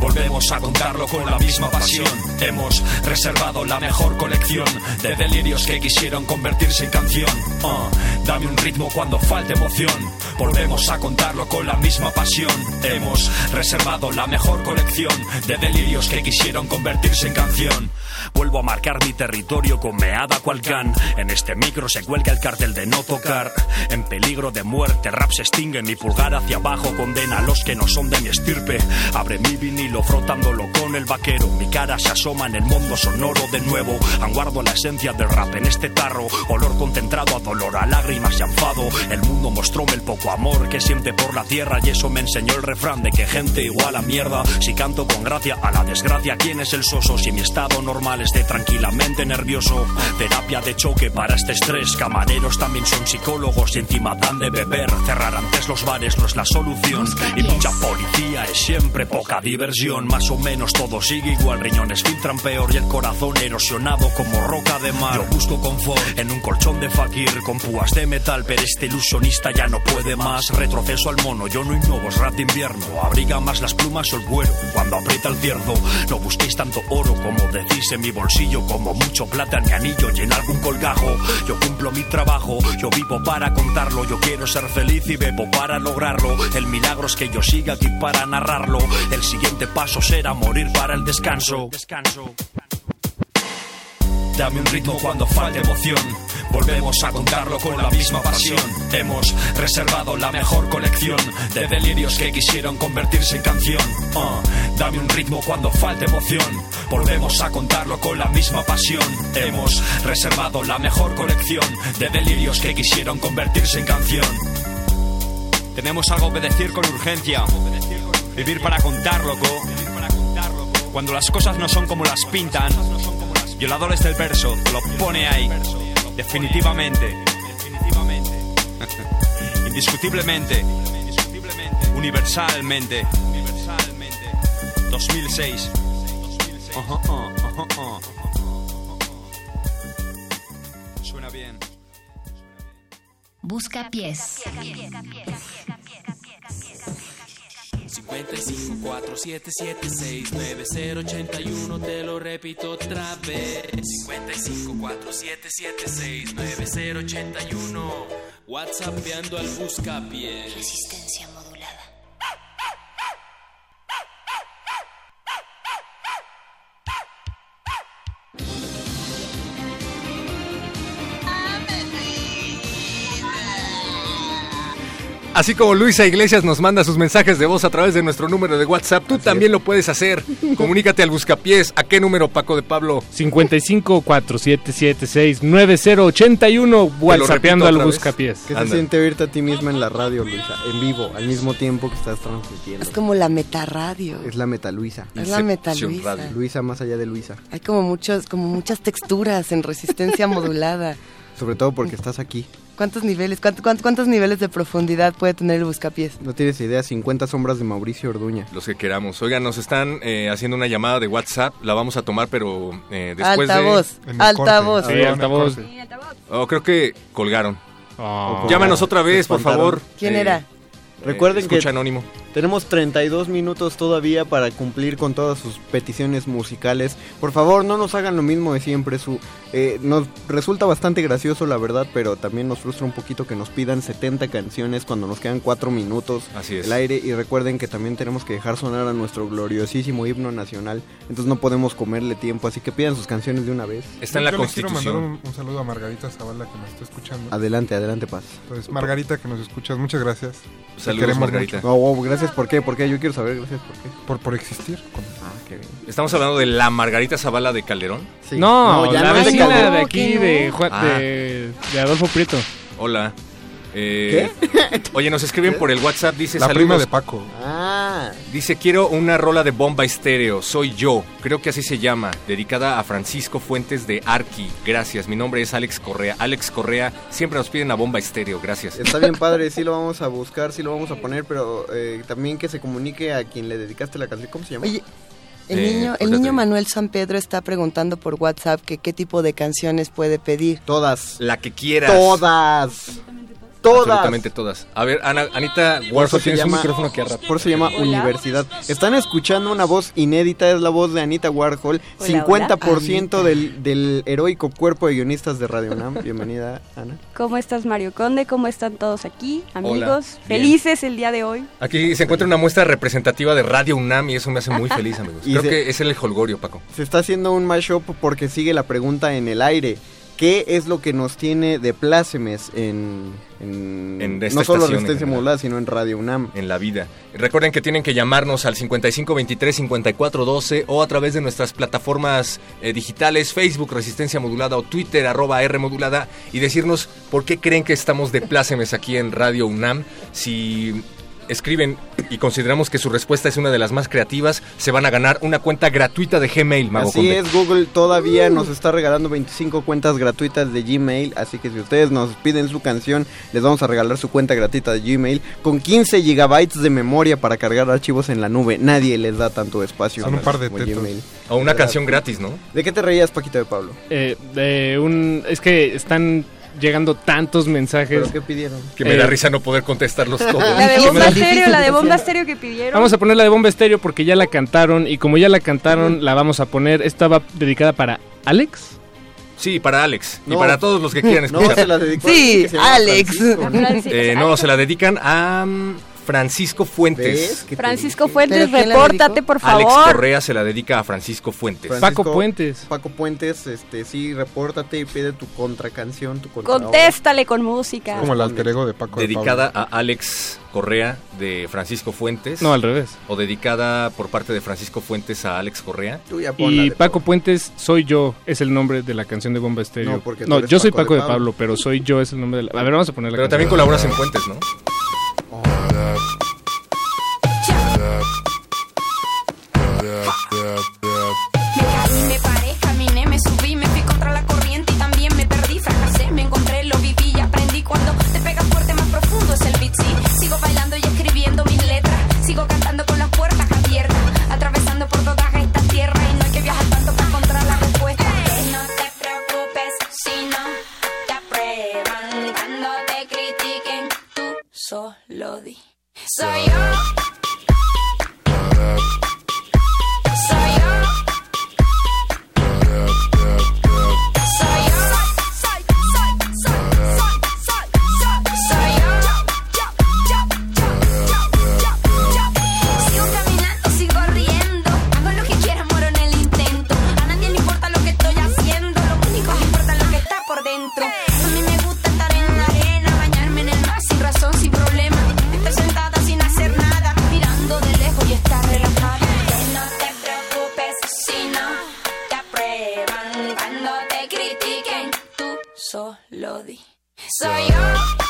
Volvemos a contarlo con la misma pasión. Hemos reservado la mejor colección de delirios que quisieron convertirse en canción. Ah, dame un ritmo cuando falte emoción. Volvemos a contarlo con la misma pasión. Hemos reservado la mejor colección de delirios que quisieron convertirse en canción. Vuelvo a marcar mi territorio con meada cual can. En este micro se cuelga el cartel de no tocar. En peligro de muerte, rap se extingue. Mi pulgar hacia abajo condena a los que no son de mi estirpe. Abre mi vinilo frotándolo con el vaquero. Mi cara se asoma en el mundo sonoro de nuevo. Anguardo la esencia del rap en este tarro. Olor concentrado a dolor, a lágrimas y a enfado. El mundo mostróme el poco amor que siente por la tierra. Y eso me enseñó el refrán de que gente igual a mierda. Si canto con gracia a la desgracia, ¿quién es el soso? Si mi estado normal esté tranquilamente nervioso. Terapia de choque para este estrés. Camareros también son psicólogos y encima de beber. Cerrar antes los bares no es la solución. Y mucha policía es siempre poca diversión. Más o menos todo sigue igual. Riñones filtran peor y el corazón erosionado como roca de mar. Yo busco confort en un colchón de fakir con púas de metal, pero este ilusionista ya no puede más. Retroceso al mono, yo no innovo, es rap de invierno. Abriga más las plumas o el cuero cuando aprieta el cierzo. No busquéis tanto oro como decís en mi bolsillo, como mucho plata en mi anillo y en algún colgajo. Yo cumplo mi trabajo, yo vivo para contarlo. Yo quiero ser feliz y bebo para lograrlo. El milagro es que yo siga aquí para narrarlo. El siguiente paso será morir para el descanso. Descanso. Dame un ritmo cuando falte emoción. Volvemos a contarlo con la misma pasión. Hemos reservado la mejor colección de delirios que quisieron convertirse en canción. Ah, dame un ritmo cuando falte emoción. Volvemos a contarlo con la misma pasión. Hemos reservado la mejor colección de delirios que quisieron convertirse en canción. Tenemos algo que decir con urgencia. Vivir para contar, loco. Cuando las cosas no son como las pintan. Violadores del verso, lo pone ahí. Definitivamente. Indiscutiblemente. Universalmente. 2006. Ojo, ojo, ojo, Busca pies. 55 4776 9081 te lo repito otra vez 55 4776 9081 WhatsAppeando al buscapiés Resistencia modulada. Así como Luisa Iglesias nos manda sus mensajes de voz a través de nuestro número de WhatsApp, tú también lo puedes hacer. Comunícate al Buscapiés. ¿A qué número, Paco de Pablo? 55 4776 9081 WhatsAppeando repito al. Buscapiés. ¿Qué se siente oírte a ti misma en la radio, Luisa? En vivo, al mismo tiempo que estás transmitiendo. Es como la metarradio. Es la meta Luisa. Es la meta Luisa. Luisa más allá de Luisa. Hay como muchos, como muchas texturas en resistencia modulada. Sobre todo porque estás aquí. ¿Cuántos niveles, cuánto- cuánto- cuántos niveles de profundidad puede tener el buscapiés? No tienes idea, 50 sombras de Mauricio Orduña. Los que queramos. Oigan, nos están eh, haciendo una llamada de WhatsApp. La vamos a tomar, pero eh, después Altavoz, de... En el altavoz. Sí, altavoz. Oh, creo que colgaron. Oh. Llámanos otra vez, por favor. ¿Quién Eh, era? Recuerden que escucha anónimo. Tenemos 32 minutos todavía para cumplir con todas sus peticiones musicales. Por favor, no nos hagan lo mismo de siempre. Su, eh, nos resulta bastante gracioso, la verdad, pero también nos frustra un poquito que nos pidan 70 canciones cuando nos quedan 4 minutos Así es. el aire. Y recuerden que también tenemos que dejar sonar a nuestro gloriosísimo himno nacional. Entonces no podemos comerle tiempo, así que pidan sus canciones de una vez. Está en la Yo les quiero mandar Constitución. un, un saludo a Margarita Zavala que nos está escuchando. Adelante, adelante, Paz. Entonces, Margarita que nos escuchas, muchas gracias. Saludos, queremos Margarita. mucho. No, oh, gracias, ¿por qué? ¿Por qué? Yo quiero saber, gracias, ¿por qué? Por, por existir. Ah, qué bien. Estamos hablando de la Margarita Zavala de Calderón. Sí. No, ya la no vecina de aquí, de. Juan- Ah. de, de Adolfo Prieto. Hola. Eh, Oye, nos escriben por el WhatsApp, dice La saludos. prima de Paco. Ah, Dice, quiero una rola de bomba estéreo, soy yo, creo que así se llama, dedicada a Francisco Fuentes de Arqui, gracias, mi nombre es Alex Correa, Alex Correa, siempre nos piden la bomba estéreo, gracias. está bien padre, sí lo vamos a buscar, sí lo vamos a poner, pero eh, también que se comunique a quien le dedicaste la canción. ¿Cómo se llama? Oye, el Eh, niño, el ahorita niño Manuel San Pedro está preguntando por WhatsApp que qué tipo de canciones puede pedir. Todas. La que quieras. Todas. Todas. Absolutamente todas. A ver, Ana, Anita se tienes un llama- micrófono que arrastra. Por eso se llama Universidad. Están escuchando una voz inédita, es la voz de Anita Warhol, Hola, 50% del, del heroico cuerpo de guionistas de Radio UNAM. Bienvenida, Ana. ¿Cómo estás, Mario Conde? ¿Cómo están todos aquí, amigos? Felices el día de hoy. Aquí se encuentra una muestra representativa de Radio UNAM y eso me hace muy feliz, amigos. Y Creo se- que es el holgorio, Paco. Se está haciendo un mashup porque sigue la pregunta en el aire. ¿Qué es lo que nos tiene de plácemes en, en, En esta no solo Resistencia. Modulada, sino en Radio UNAM? en la vida. Recuerden que tienen que llamarnos al 5523-5412 o a través de nuestras plataformas eh, digitales, Facebook Resistencia Modulada o Twitter arroba R Modulada y decirnos por qué creen que estamos de plácemes aquí en Radio UNAM. Si escriben y consideramos que su respuesta es una de las más creativas, se van a ganar una cuenta gratuita de Gmail, Mago Así Conde. es, Google todavía nos está regalando 25 cuentas gratuitas de Gmail, así que si ustedes nos piden su canción, les vamos a regalar su cuenta gratuita de Gmail con 15 gigabytes de memoria para cargar archivos en la nube. Nadie les da tanto espacio. Son un par de. Gmail. O una canción gratis, ¿no? ¿De qué te reías, Paquito de Pablo? Eh, de un, es que están llegando tantos mensajes. ¿Pero qué pidieron? Que me da Eh, risa no poder contestarlos todos. La de bomba estéreo, la de bomba estéreo que pidieron. Vamos a poner la de Bomba Estéreo porque ya la cantaron y como ya la cantaron, la vamos a poner. Esta va dedicada para Alex. Sí, para Alex y No. para todos los que quieran No, escuchar. se la dedicó Sí, Alex. Francisco. Eh, no, se la dedican a mm, Francisco Fuentes. Francisco Fuentes, ¿Pero quién la repórtate, por Alex favor. Correa se la dedica a Francisco Fuentes. Francisco- Puentes. Paco Puentes, este, sí, repórtate y pide tu contracanción, tu contra Contéstale con música. Como el alter ego de Paco de Dedicada a Alex Correa de Francisco Fuentes. No, al revés. O dedicada por parte de Francisco Fuentes a Alex Correa. Y Paco Puentes, soy yo, es el nombre de la canción de Bomba Estéreo. No, porque tú yo soy Paco de Paco de Pablo. Pablo, pero soy yo, es el nombre de la... A ver, vamos a poner la Pero también colaboras en Fuentes, ¿no? Me solo di. Soy yo. Solo di. Soy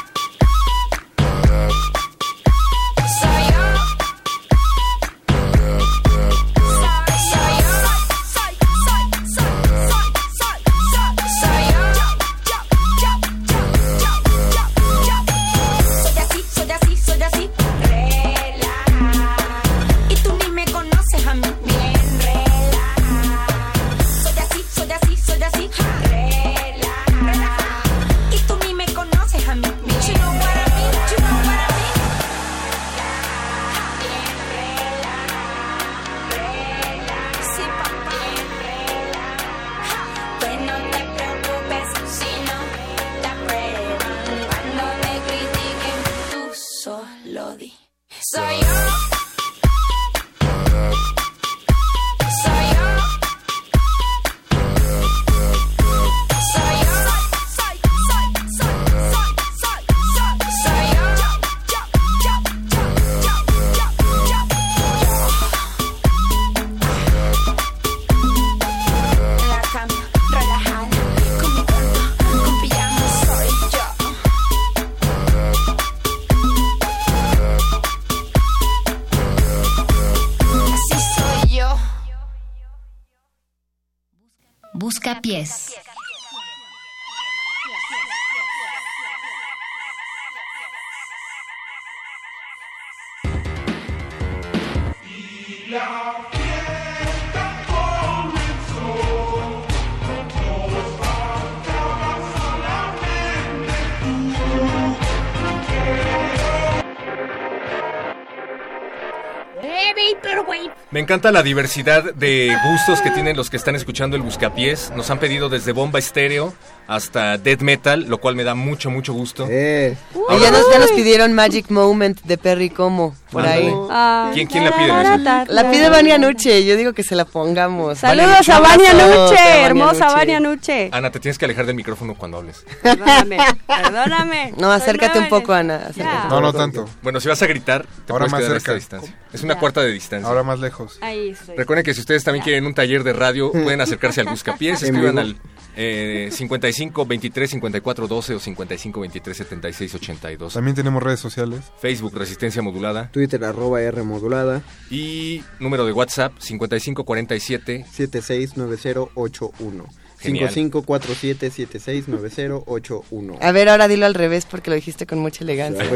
encanta la diversidad de gustos que tienen los que están escuchando el Buscapiés. Nos han pedido desde bomba estéreo hasta death metal, lo cual me da mucho, mucho gusto. Eh. Y ya nos, ya nos pidieron Magic Moment de Perry Como, por ahí. Ah. ¿Quién, quién la pide? La pide Vania Nuche, yo digo que se la pongamos. Saludos a Vania Nuche, hermosa. Vania Nuche. Ana, te tienes que alejar del micrófono cuando hables. Perdóname, perdóname. No, acércate un poco, Ana. No, no tanto. Bueno, si vas a gritar, te Ahora puedes más quedar a esta cerca. distancia. Es una cuarta de distancia. Ahora más lejos. Ahí estoy. Recuerden que si ustedes también quieren un taller de radio, pueden acercarse al Buscapiés, escriban al eh, 55 23 54 12 o 55 23 76 82. También tenemos redes sociales. Facebook Resistencia Modulada Twitter arroba R modulada y número de WhatsApp 55 47 769081. Genial. 5547769081. A ver, ahora dilo al revés porque lo dijiste con mucha elegancia.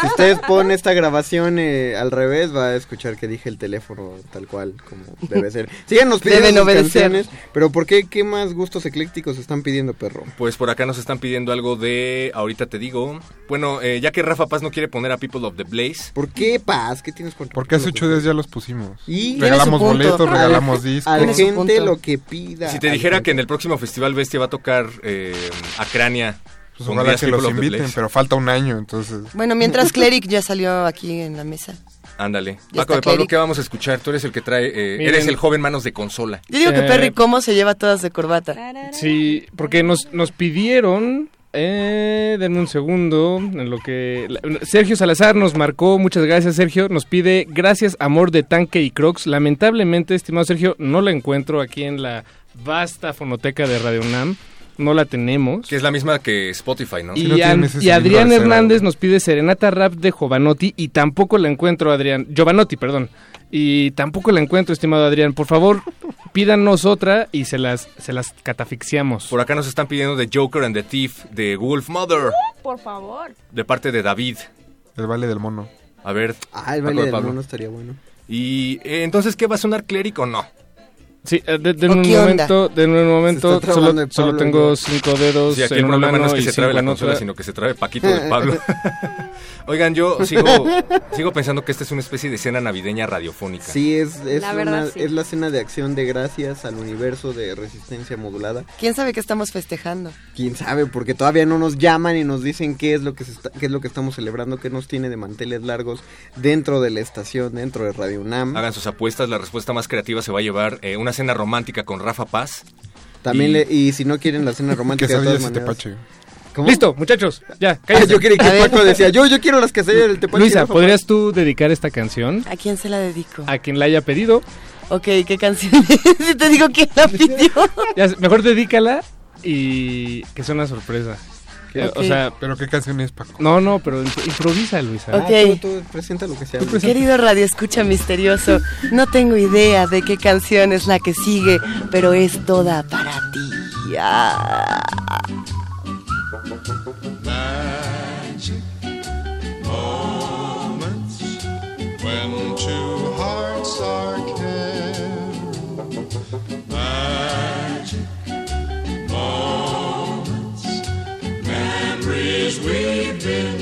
Si ustedes ponen esta grabación eh, al revés, va a escuchar que dije el teléfono tal cual, como debe ser. Síganos pidiendo sus canciones, pero ¿por qué? ¿Qué más gustos eclécticos están pidiendo, perro? Pues por acá nos están pidiendo algo de, ahorita te digo, bueno, eh, ya que Rafa Paz no quiere poner a People of the Blaze. ¿Por qué, Paz? ¿Qué tienes contra Porque hace ocho días ya los pusimos. Y regalamos boletos, regalamos Al- discos. A la gente. Lo que pida. Si te dijera que en el próximo Festival Bestia va a tocar eh, Acrania, Pues ojalá ¿pondrías que los the inviten, pero falta un año, entonces. Bueno, mientras Cleric ya salió aquí en la mesa. Ándale. Paco de Pablo, Cleric. ¿qué vamos a escuchar? Tú eres el que trae, eh, Miren. eres el joven manos de consola. Yo digo que Eh, Perry Como se lleva todas de corbata. Sí, porque nos, nos pidieron... Eh, denme un segundo, en lo que... Sergio Salazar nos marcó, muchas gracias Sergio, nos pide Gracias Amor de Tanque y Crocs. Lamentablemente, estimado Sergio, no la encuentro aquí en la vasta fonoteca de Radio UNAM, no la tenemos. Que es la misma que Spotify, ¿no? Y, An- y Adrián Hernández nos pide Serenata Rap de Jovanotti y tampoco la encuentro, Adrián. Giovanotti, perdón. Y tampoco la encuentro, estimado Adrián. Por favor, pídanos otra y se las, se las catafixiamos. Por acá nos están pidiendo de Joker and the Thief de Wolf Mother, Por favor. de parte de David. El baile del mono. A ver. Ah, el baile de del Pablo. mono estaría bueno. Y eh, entonces, ¿qué va a sonar Cleric o no? Sí, eh, de, de ¿O un momento, de un momento, solo, solo tengo cinco dedos Sí, aquí en el problema no es que se trabe la consola, otra. sino que se trabe Paquito de Pablo. Oigan, yo sigo, sigo pensando que esta es una especie de escena navideña radiofónica. Sí, es, es, La verdad, una- sí. es la cena de acción de gracias al universo de resistencia modulada. ¿Quién sabe qué estamos festejando? Quién sabe, porque todavía no nos llaman y nos dicen qué es lo que se está- qué es lo que estamos celebrando, qué nos tiene de manteles largos dentro de la estación, dentro de Radio UNAM. Hagan sus apuestas, la respuesta más creativa se va a llevar eh, una cena romántica con Rafa Paz. También y- le- y si no quieren la cena romántica de todas maneras. Listo, muchachos, ya, Ah, cállense. yo quería A que. Paco decía, yo, yo quiero las quesadillas del tepache. Luisa, Rafa. ¿podrías tú dedicar esta canción ¿A quién se la dedico? a quien la haya pedido? Ok, ¿qué canción es? Si te digo quién la pidió. Ya, mejor dedícala y que sea una sorpresa. O sea, Pero qué canción es, Paco. no, no, pero imp- improvisa, Luisa. Ah, Ok. tú, tú presenta lo que sea. Querido Radio Escucha Misterioso, no tengo idea de qué canción es la que sigue, pero es toda para ti. Ah.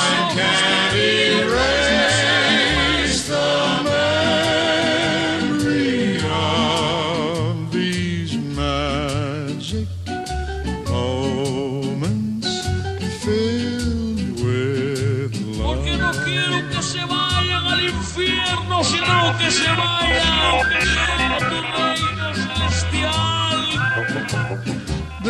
I can't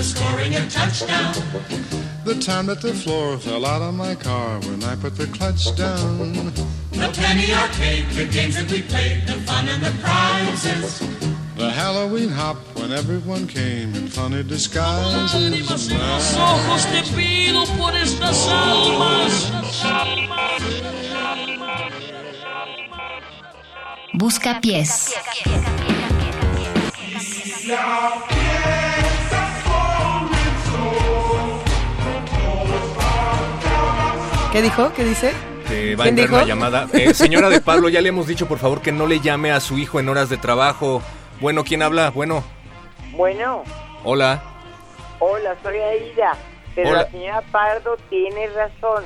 was scoring a touchdown. The time that the floor fell out of my car when I put the clutch down. The penny arcade, the games that we played, the fun and the prizes. The Halloween hop when everyone came in funny disguises. Los ojos te pido por estas almas. Busca pies. ¿Qué dijo? ¿Qué dice? Que va a ¿Quién entrar dijo? una llamada. Eh, señora de Pablo, ya le hemos dicho por favor que no le llame a su hijo en horas de trabajo. Bueno, ¿quién habla? Bueno, Bueno, hola. hola, soy Aida, pero Hola. la señora Pardo tiene razón.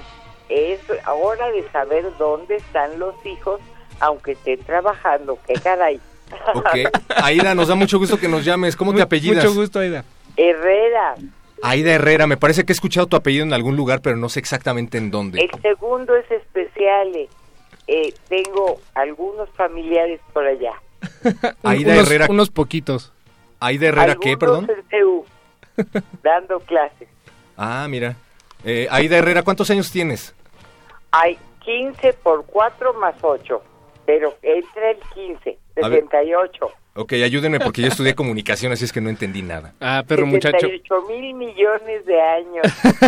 Es hora de saber dónde están los hijos, aunque estén trabajando. ¿Qué caray? Ok. Aida, nos da mucho gusto que nos llames. ¿Cómo te apellidas? Mucho gusto, Aida. Herrera, Aida Herrera, me parece que he escuchado tu apellido en algún lugar, pero no sé exactamente en dónde. el segundo es especial. eh. Eh, tengo algunos familiares por allá. Aida unos, Herrera. Unos poquitos. Aida Herrera, ¿qué, Algunos perdón? en CEU, dando clases. Ah, mira. Eh, Aida Herrera, ¿cuántos años tienes? Hay 15 por 4 más 8, pero entra el 15, A ver. 68. Ok, ayúdenme porque yo estudié comunicación, así es que no entendí nada. Ah, perro muchacho. 78 mil millones de años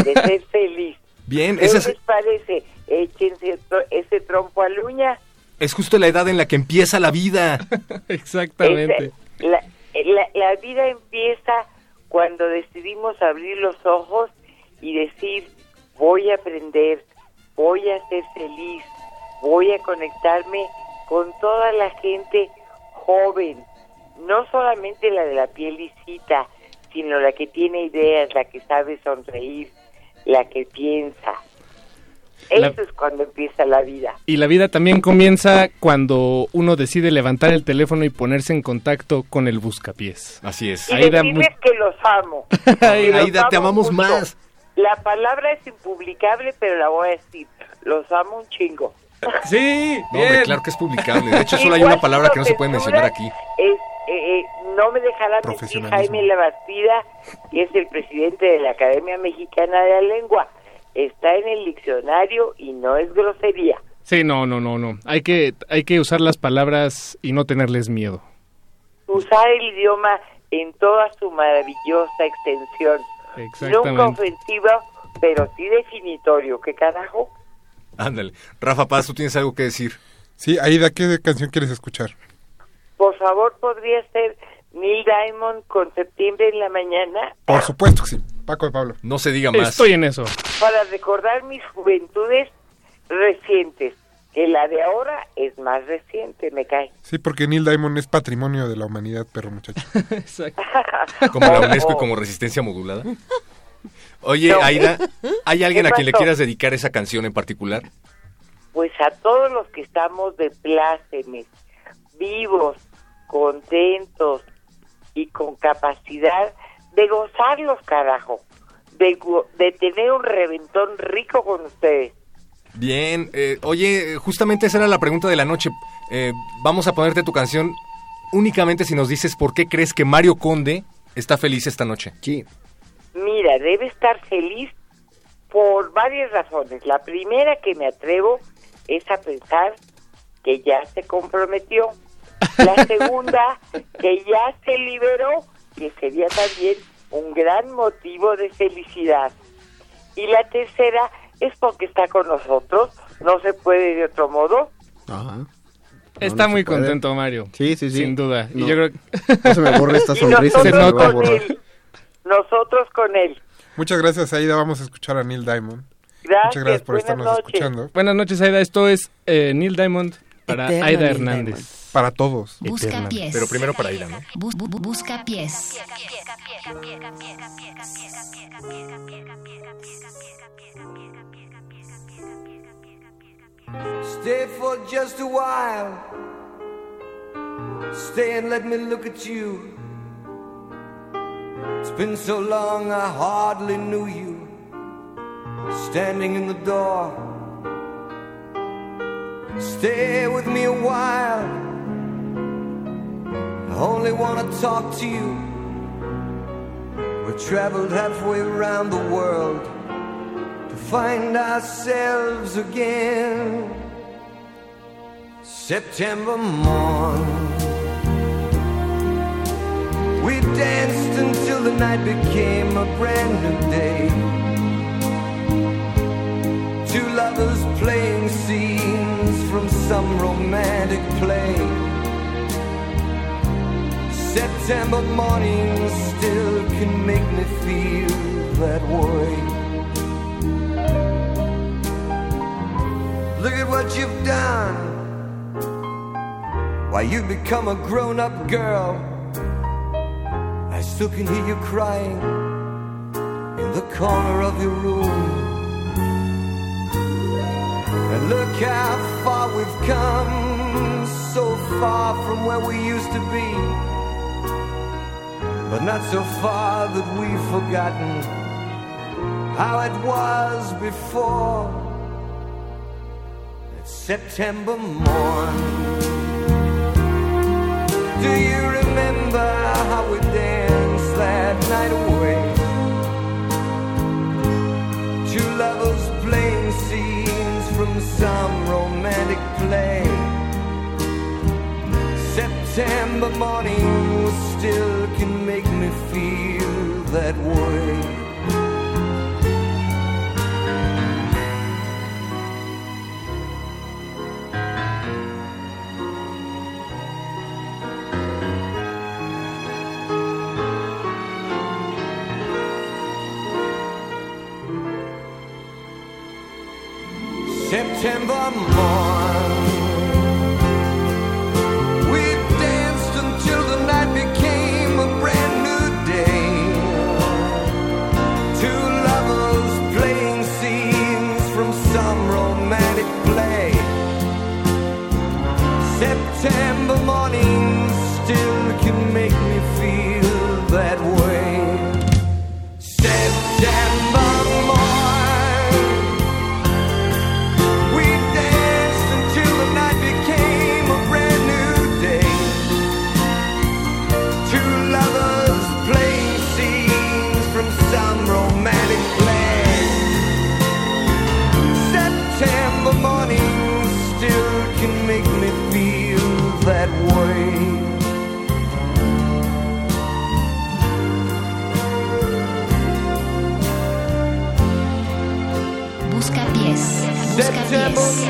de ser feliz. Bien, ¿Qué esa les es, parece? Échense ese trompo a uña. es justo la edad en la que empieza la vida. Exactamente. Ese- la, la- la vida empieza cuando decidimos abrir los ojos y decir, voy a aprender, voy a ser feliz, voy a conectarme con toda la gente joven, no solamente la de la piel lisita, sino la que tiene ideas, la que sabe sonreír, la que piensa. La- Eso es cuando empieza la vida. Y la vida también comienza cuando uno decide levantar el teléfono y ponerse en contacto con el buscapiés. Así es. Y Aida, decirles que los amo. Aida, Los amo te amamos mucho. más. La palabra es impublicable, pero la voy a decir. Los amo un chingo. Sí, No, hombre, claro que es publicable. De hecho, solo hay una palabra que no se puede mencionar aquí. Es, eh, eh, no me dejará mentir. Jaime Labastida, que es el presidente de la Academia Mexicana de la Lengua. Está en el diccionario y no es grosería. Sí, no, no, no, no. Hay que, hay que usar las palabras y no tenerles miedo. Usar el idioma en toda su maravillosa extensión. Nunca ofensivo, pero sí definitorio. ¿Qué carajo? Ándale. Rafa Paz, ¿tú tienes algo que decir? Sí, Aida, ¿qué canción quieres escuchar? Por favor, podría ser Neil Diamond con septiembre en la mañana Por supuesto que sí. Paco de Pablo. No se diga más. Estoy en eso. para recordar mis juventudes recientes. Que la de ahora es más reciente, me cae. Sí, porque Neil Diamond es patrimonio de la humanidad, perro muchacho. Exacto. Como la UNESCO y como resistencia modulada. Oye, No. Aida, ¿hay alguien ¿Qué a quien le quieras dedicar esa canción en particular? Pues a todos los que estamos de plácemes, vivos, contentos y con capacidad de gozarlos, carajo. De, de tener un reventón rico con ustedes. Bien, eh, oye, justamente esa era la pregunta de la noche. Eh, vamos a ponerte tu canción únicamente si nos dices por qué crees que Mario Conde está feliz esta noche. Sí. Mira, debe estar feliz por varias razones. La primera que me atrevo es a pensar que ya se comprometió. La segunda, que ya se liberó, que sería también un gran motivo de felicidad. Y la tercera es porque está con nosotros, no se puede de otro modo. Ajá. Está no muy contento, Mario. Sí, sí, sí. Sin duda. No. Y yo creo No se me borre esta sonrisa. Se nosotros no con él. Nosotros con él. Muchas gracias, Aida. Vamos a escuchar a Neil Diamond. Gracias, Muchas gracias por estarnos noches. escuchando. Buenas noches, Aida. Esto es eh, Neil Diamond para Eterno Aida Hernández. Para todos. Busca Eterna. pies. Pero primero para Aida, ¿no? Bus- bu- bu- busca pies. Stay for just a while. Stay and let me look at you. It's been so long I hardly knew you. Standing in the door. Stay with me a while. I only want to talk to you. We traveled halfway around the world to find ourselves again. September morn. We danced until the night became a brand new day. Two lovers playing scenes from some romantic play. September morning still can make me feel that way. Look at what you've done. Why, you've become a grown up girl. I still can hear you crying in the corner of your room. Look how far we've come, so far from where we used to be. But not so far that we've forgotten how it was before. It's September morn. Do you remember how we danced that night away? From some romantic play. September morning still can make me feel that way.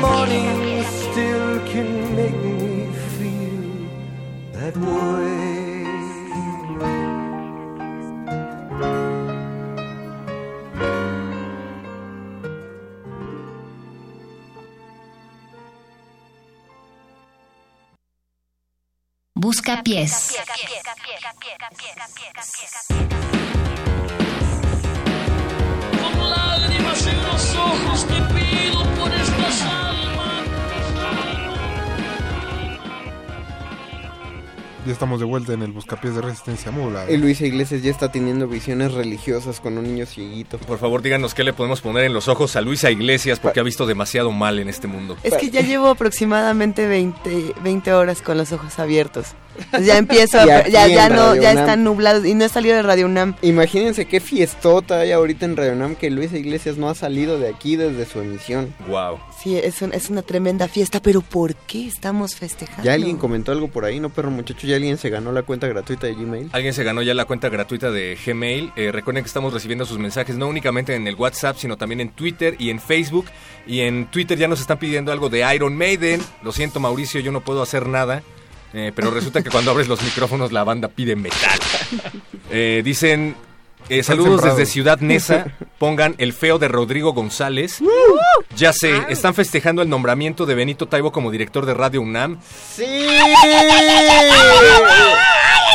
Morning still can make me feel that way. Busca pies. Con Ya estamos de vuelta en el Buscapiés de Resistencia Modulada. Y Luisa Iglesias ya está teniendo visiones religiosas con un niño cieguito. Por favor, díganos qué le podemos poner en los ojos a Luisa Iglesias porque ha visto demasiado mal en este mundo. Es que ya llevo aproximadamente 20, 20 horas con los ojos abiertos. Ya empiezo, a- ya, ya no, ya UNAM. están nublados y no he salido de Radio UNAM. Imagínense qué fiestota hay ahorita en Radio Nam que Luisa Iglesias no ha salido de aquí desde su emisión. Wow. Sí, es, un- es una tremenda fiesta, pero ¿por qué estamos festejando? Ya alguien comentó algo por ahí, ¿no, perro muchacho? Ya alguien se ganó la cuenta gratuita de Gmail. Alguien se ganó ya la cuenta gratuita de Gmail. Eh, recuerden que estamos recibiendo sus mensajes no únicamente en el WhatsApp, sino también en Twitter y en Facebook. Y en Twitter ya nos están pidiendo algo de Iron Maiden. Lo siento, Mauricio, yo no puedo hacer nada. Eh, pero resulta que cuando abres los micrófonos la banda pide metal. Eh, dicen, eh, saludos desde Ciudad Neza. Pongan el feo de Rodrigo González. Ya sé, están festejando el nombramiento de Benito Taibo como director de Radio UNAM. ¡Sí!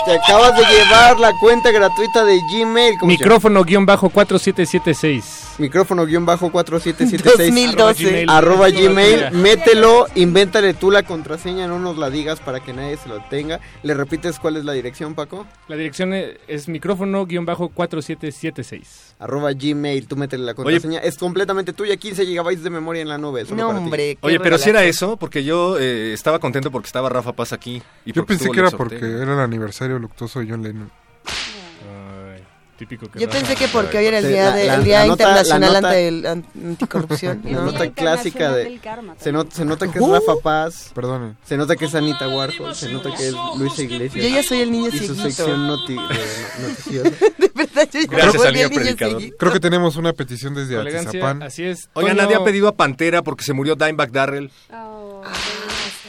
Te acabas de llevar la cuenta gratuita de Gmail. ¿cómo se llama? Micrófono guion bajo 4776. Micrófono guion bajo 4776 2012. arroba Arroba gmail, mételo, invéntale tú la contraseña, no nos la digas para que nadie se lo tenga. ¿Le repites cuál es la dirección, Paco? La dirección e- es micrófono guion bajo 4776. Arroba gmail, tú métele la contraseña. es completamente tuya, 15 gigabytes de memoria en la nube. solo para ti. Oye, pero si era eso, porque yo eh, estaba contento porque estaba Rafa Paz aquí. Y Yo pensé que era porque era el aniversario luctuoso de John Lennon. Típico que Yo pensé que porque hoy era el día, de- la- el día la nota- internacional la nota- ante el anticorrupción. La ¿no? nota clásica de... Se, not- se nota que es Uh. Rafa Paz. Perdón. Se nota que es Anita Warhol. Se nota que es Luisa Iglesias. Yo ya soy el niño Y su sección noti de- no- noticiosa. Gracias al niño predicador. Creo que tenemos una petición desde Atizapán. así es. Oigan, nadie ha pedido a Pantera porque se murió Dimebag Darrell.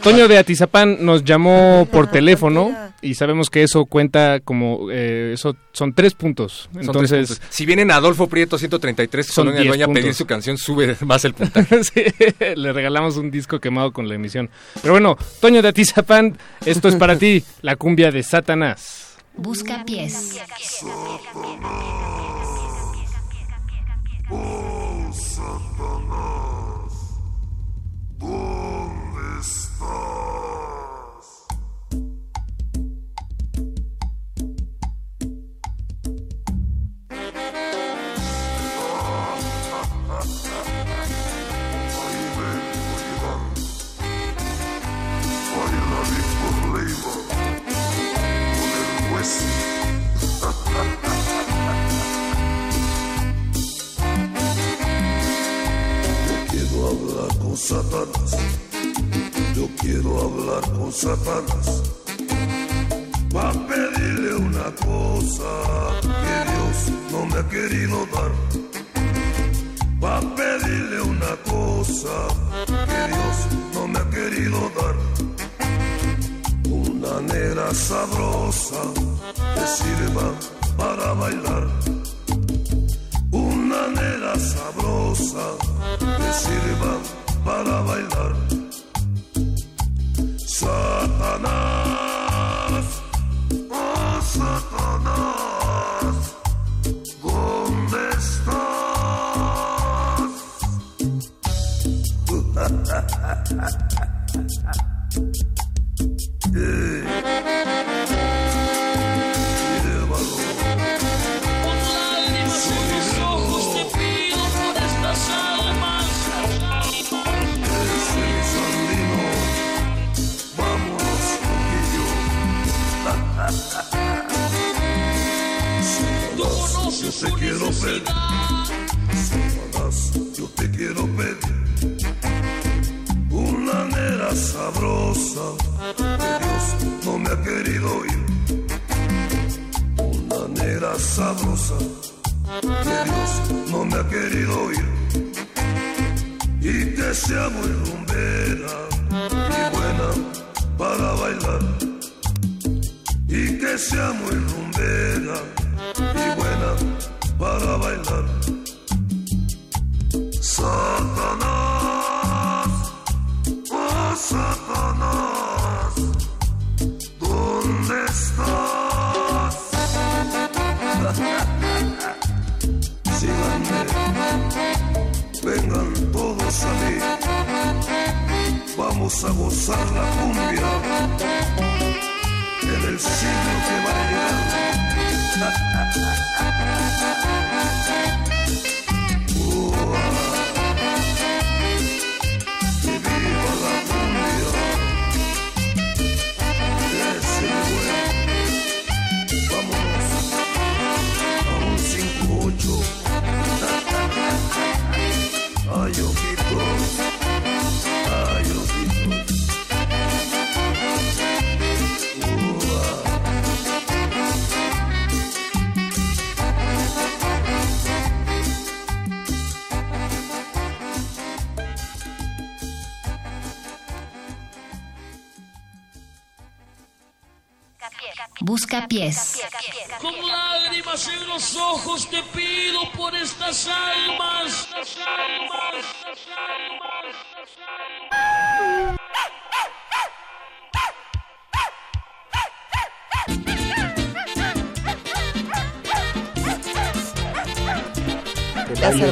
Toño de Atizapán nos llamó por teléfono y sabemos que eso cuenta como eh, eso son tres puntos. Son Entonces, tres puntos. si vienen a Adolfo Prieto 133 Son Colonia 10 Dueña a pedir su canción, sube más el puntaje. Sí, le regalamos un disco quemado con la emisión. Pero bueno, Toño de Atizapán, esto es para ti, la cumbia de Satanás. Busca pies. Con Satanás. Yo quiero hablar con Satanás. Va a pedirle una cosa que Dios no me ha querido dar. Va a pedirle una cosa que Dios no me ha querido dar. Una negra sabrosa que sirva para bailar. Una negra sabrosa que sirva para bailar. Satanás, oh Satanás, ¿dónde estás? te quiero pedir. Satanás, yo te quiero pedir. Una nera sabrosa que Dios no me ha querido oír. Una nera sabrosa que Dios no me ha querido oír y que sea muy rumbera y buena para bailar y que sea muy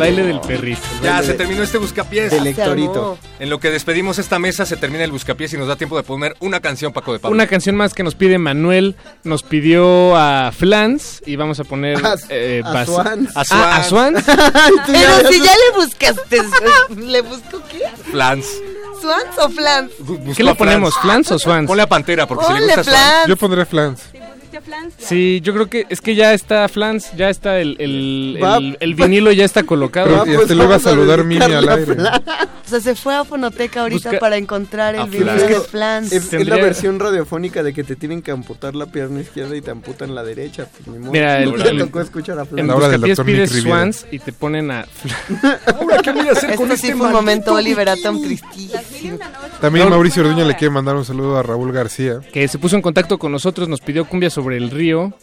baile del perrito. Ya, se terminó este buscapiés. Del Héctorito. En lo que despedimos esta mesa, se termina el buscapiés y nos da tiempo de poner una canción, Paco de Pablo. Una canción más que nos pide Manuel, nos pidió a Flans y vamos a poner A- eh, a Swans. Ah, a Swans. Pero si ya le buscaste, ¿le busco qué? Flans. ¿Swans o flans? ¿Qué le ponemos, Flans o Swans? Ponle a Pantera, porque si le gusta Flans. Yo pondré flans. Sí, yo creo que es que ya está Flans, ya está el, el, el- el vinilo ya está colocado. Pero y hasta le iba a saludar Mimi al aire. O sea, se fue a Fonoteca ahorita Busca- para encontrar el a Flans. de Flans. Es, es la versión radiofónica de que te tienen que amputar la pierna izquierda y te amputan la derecha. Pues, ni modo. Mira, el, No el- tocó escuchar a en Flans. La hora del Buscapiés doctor pides Nick Riviera. Swans y te ponen a Este sí fue un momento Oliver Atom tristísimo. También. Mauricio Orduña le quiere mandar un saludo a Raúl García. que se puso en contacto con nosotros, nos pidió cumbia sobre el río,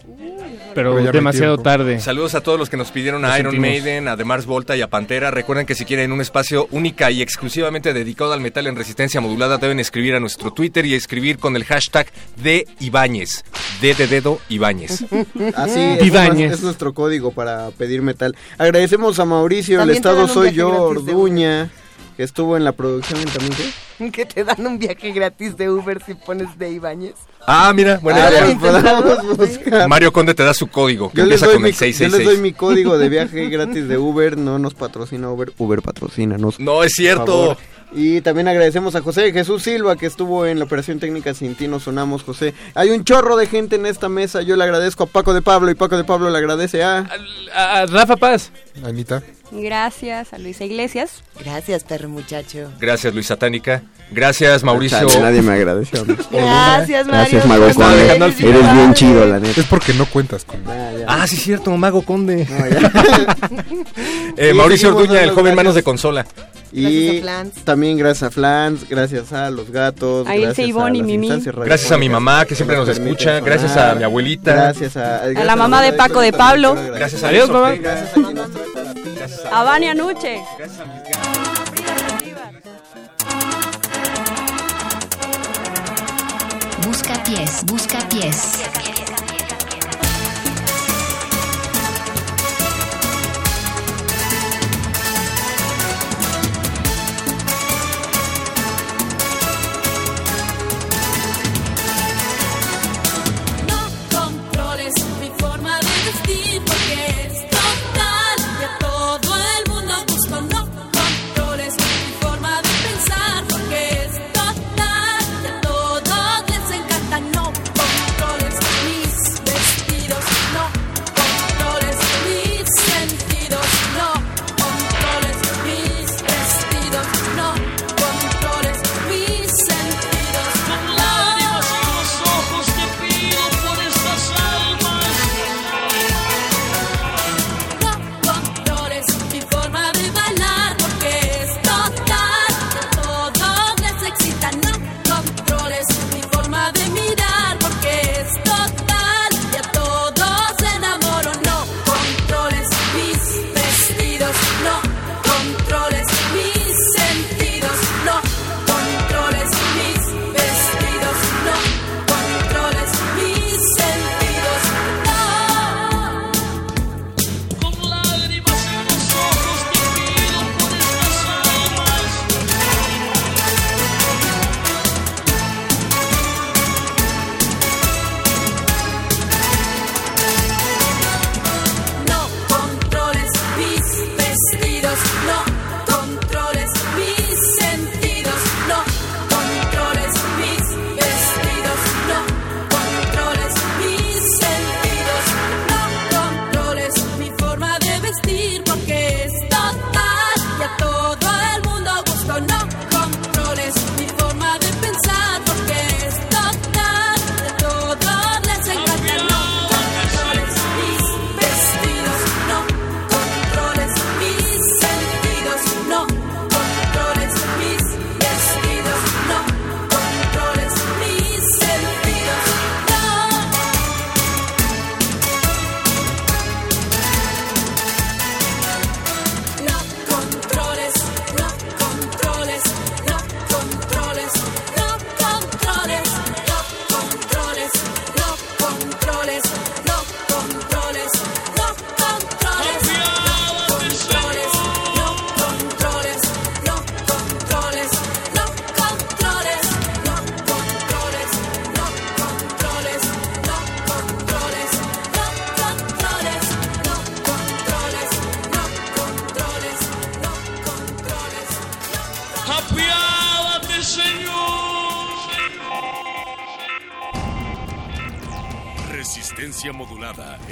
pero demasiado tarde. Saludos a todos los que nos pidieron a Iron sentimos. Maiden, a The Mars Volta y a Pantera. Recuerden que si quieren un espacio única y exclusivamente dedicado al metal en resistencia modulada, deben escribir a nuestro Twitter y escribir con el hashtag de Ibáñez. D de dedo Ibáñez. Así es, Ibáñez. es nuestro código para pedir metal. Agradecemos a Mauricio, el estado soy yo, Orduña, que estuvo en la producción también. ¿qué? Que te dan un viaje gratis de Uber si pones de Ibáñez. Ah, mira, buena Ah, podamos buscar. Mario Conde te da su código, que Yo empieza doy con mi, el yo les doy 666. mi código de viaje gratis de Uber, no nos patrocina Uber, Uber patrocina, No, es cierto. Y también agradecemos a José Jesús Silva que estuvo en la operación técnica Sin ti nos sonamos, José. Hay un chorro de gente en esta mesa, yo le agradezco a Paco de Pablo y Paco de Pablo le agradece a... A, a Rafa Paz. Anita. Gracias a Luisa Iglesias. Gracias, perro muchacho. Gracias, Luis Satánica. Gracias, Mauricio. Chale, nadie me agradeció a mí. Gracias, Mario. Gracias, Mago Conde. dejando al final. Eres bien chido, la neta. Es porque no cuentas con Ah, sí, cierto, Mago Conde. Eh, Mauricio Orduña, el gracias. manos de consola. Y Gracias a Flans. también gracias a Flans, gracias a los gatos, A gracias Ivonne y Mimi. Gracias a mi mamá, que siempre nos escucha. Gracias a mi abuelita. Gracias a, gracias la mamá de Paco de Pablo. Gracias a Luis mamá. Gracias a A Vania Nuche. Busca pies, busca pies.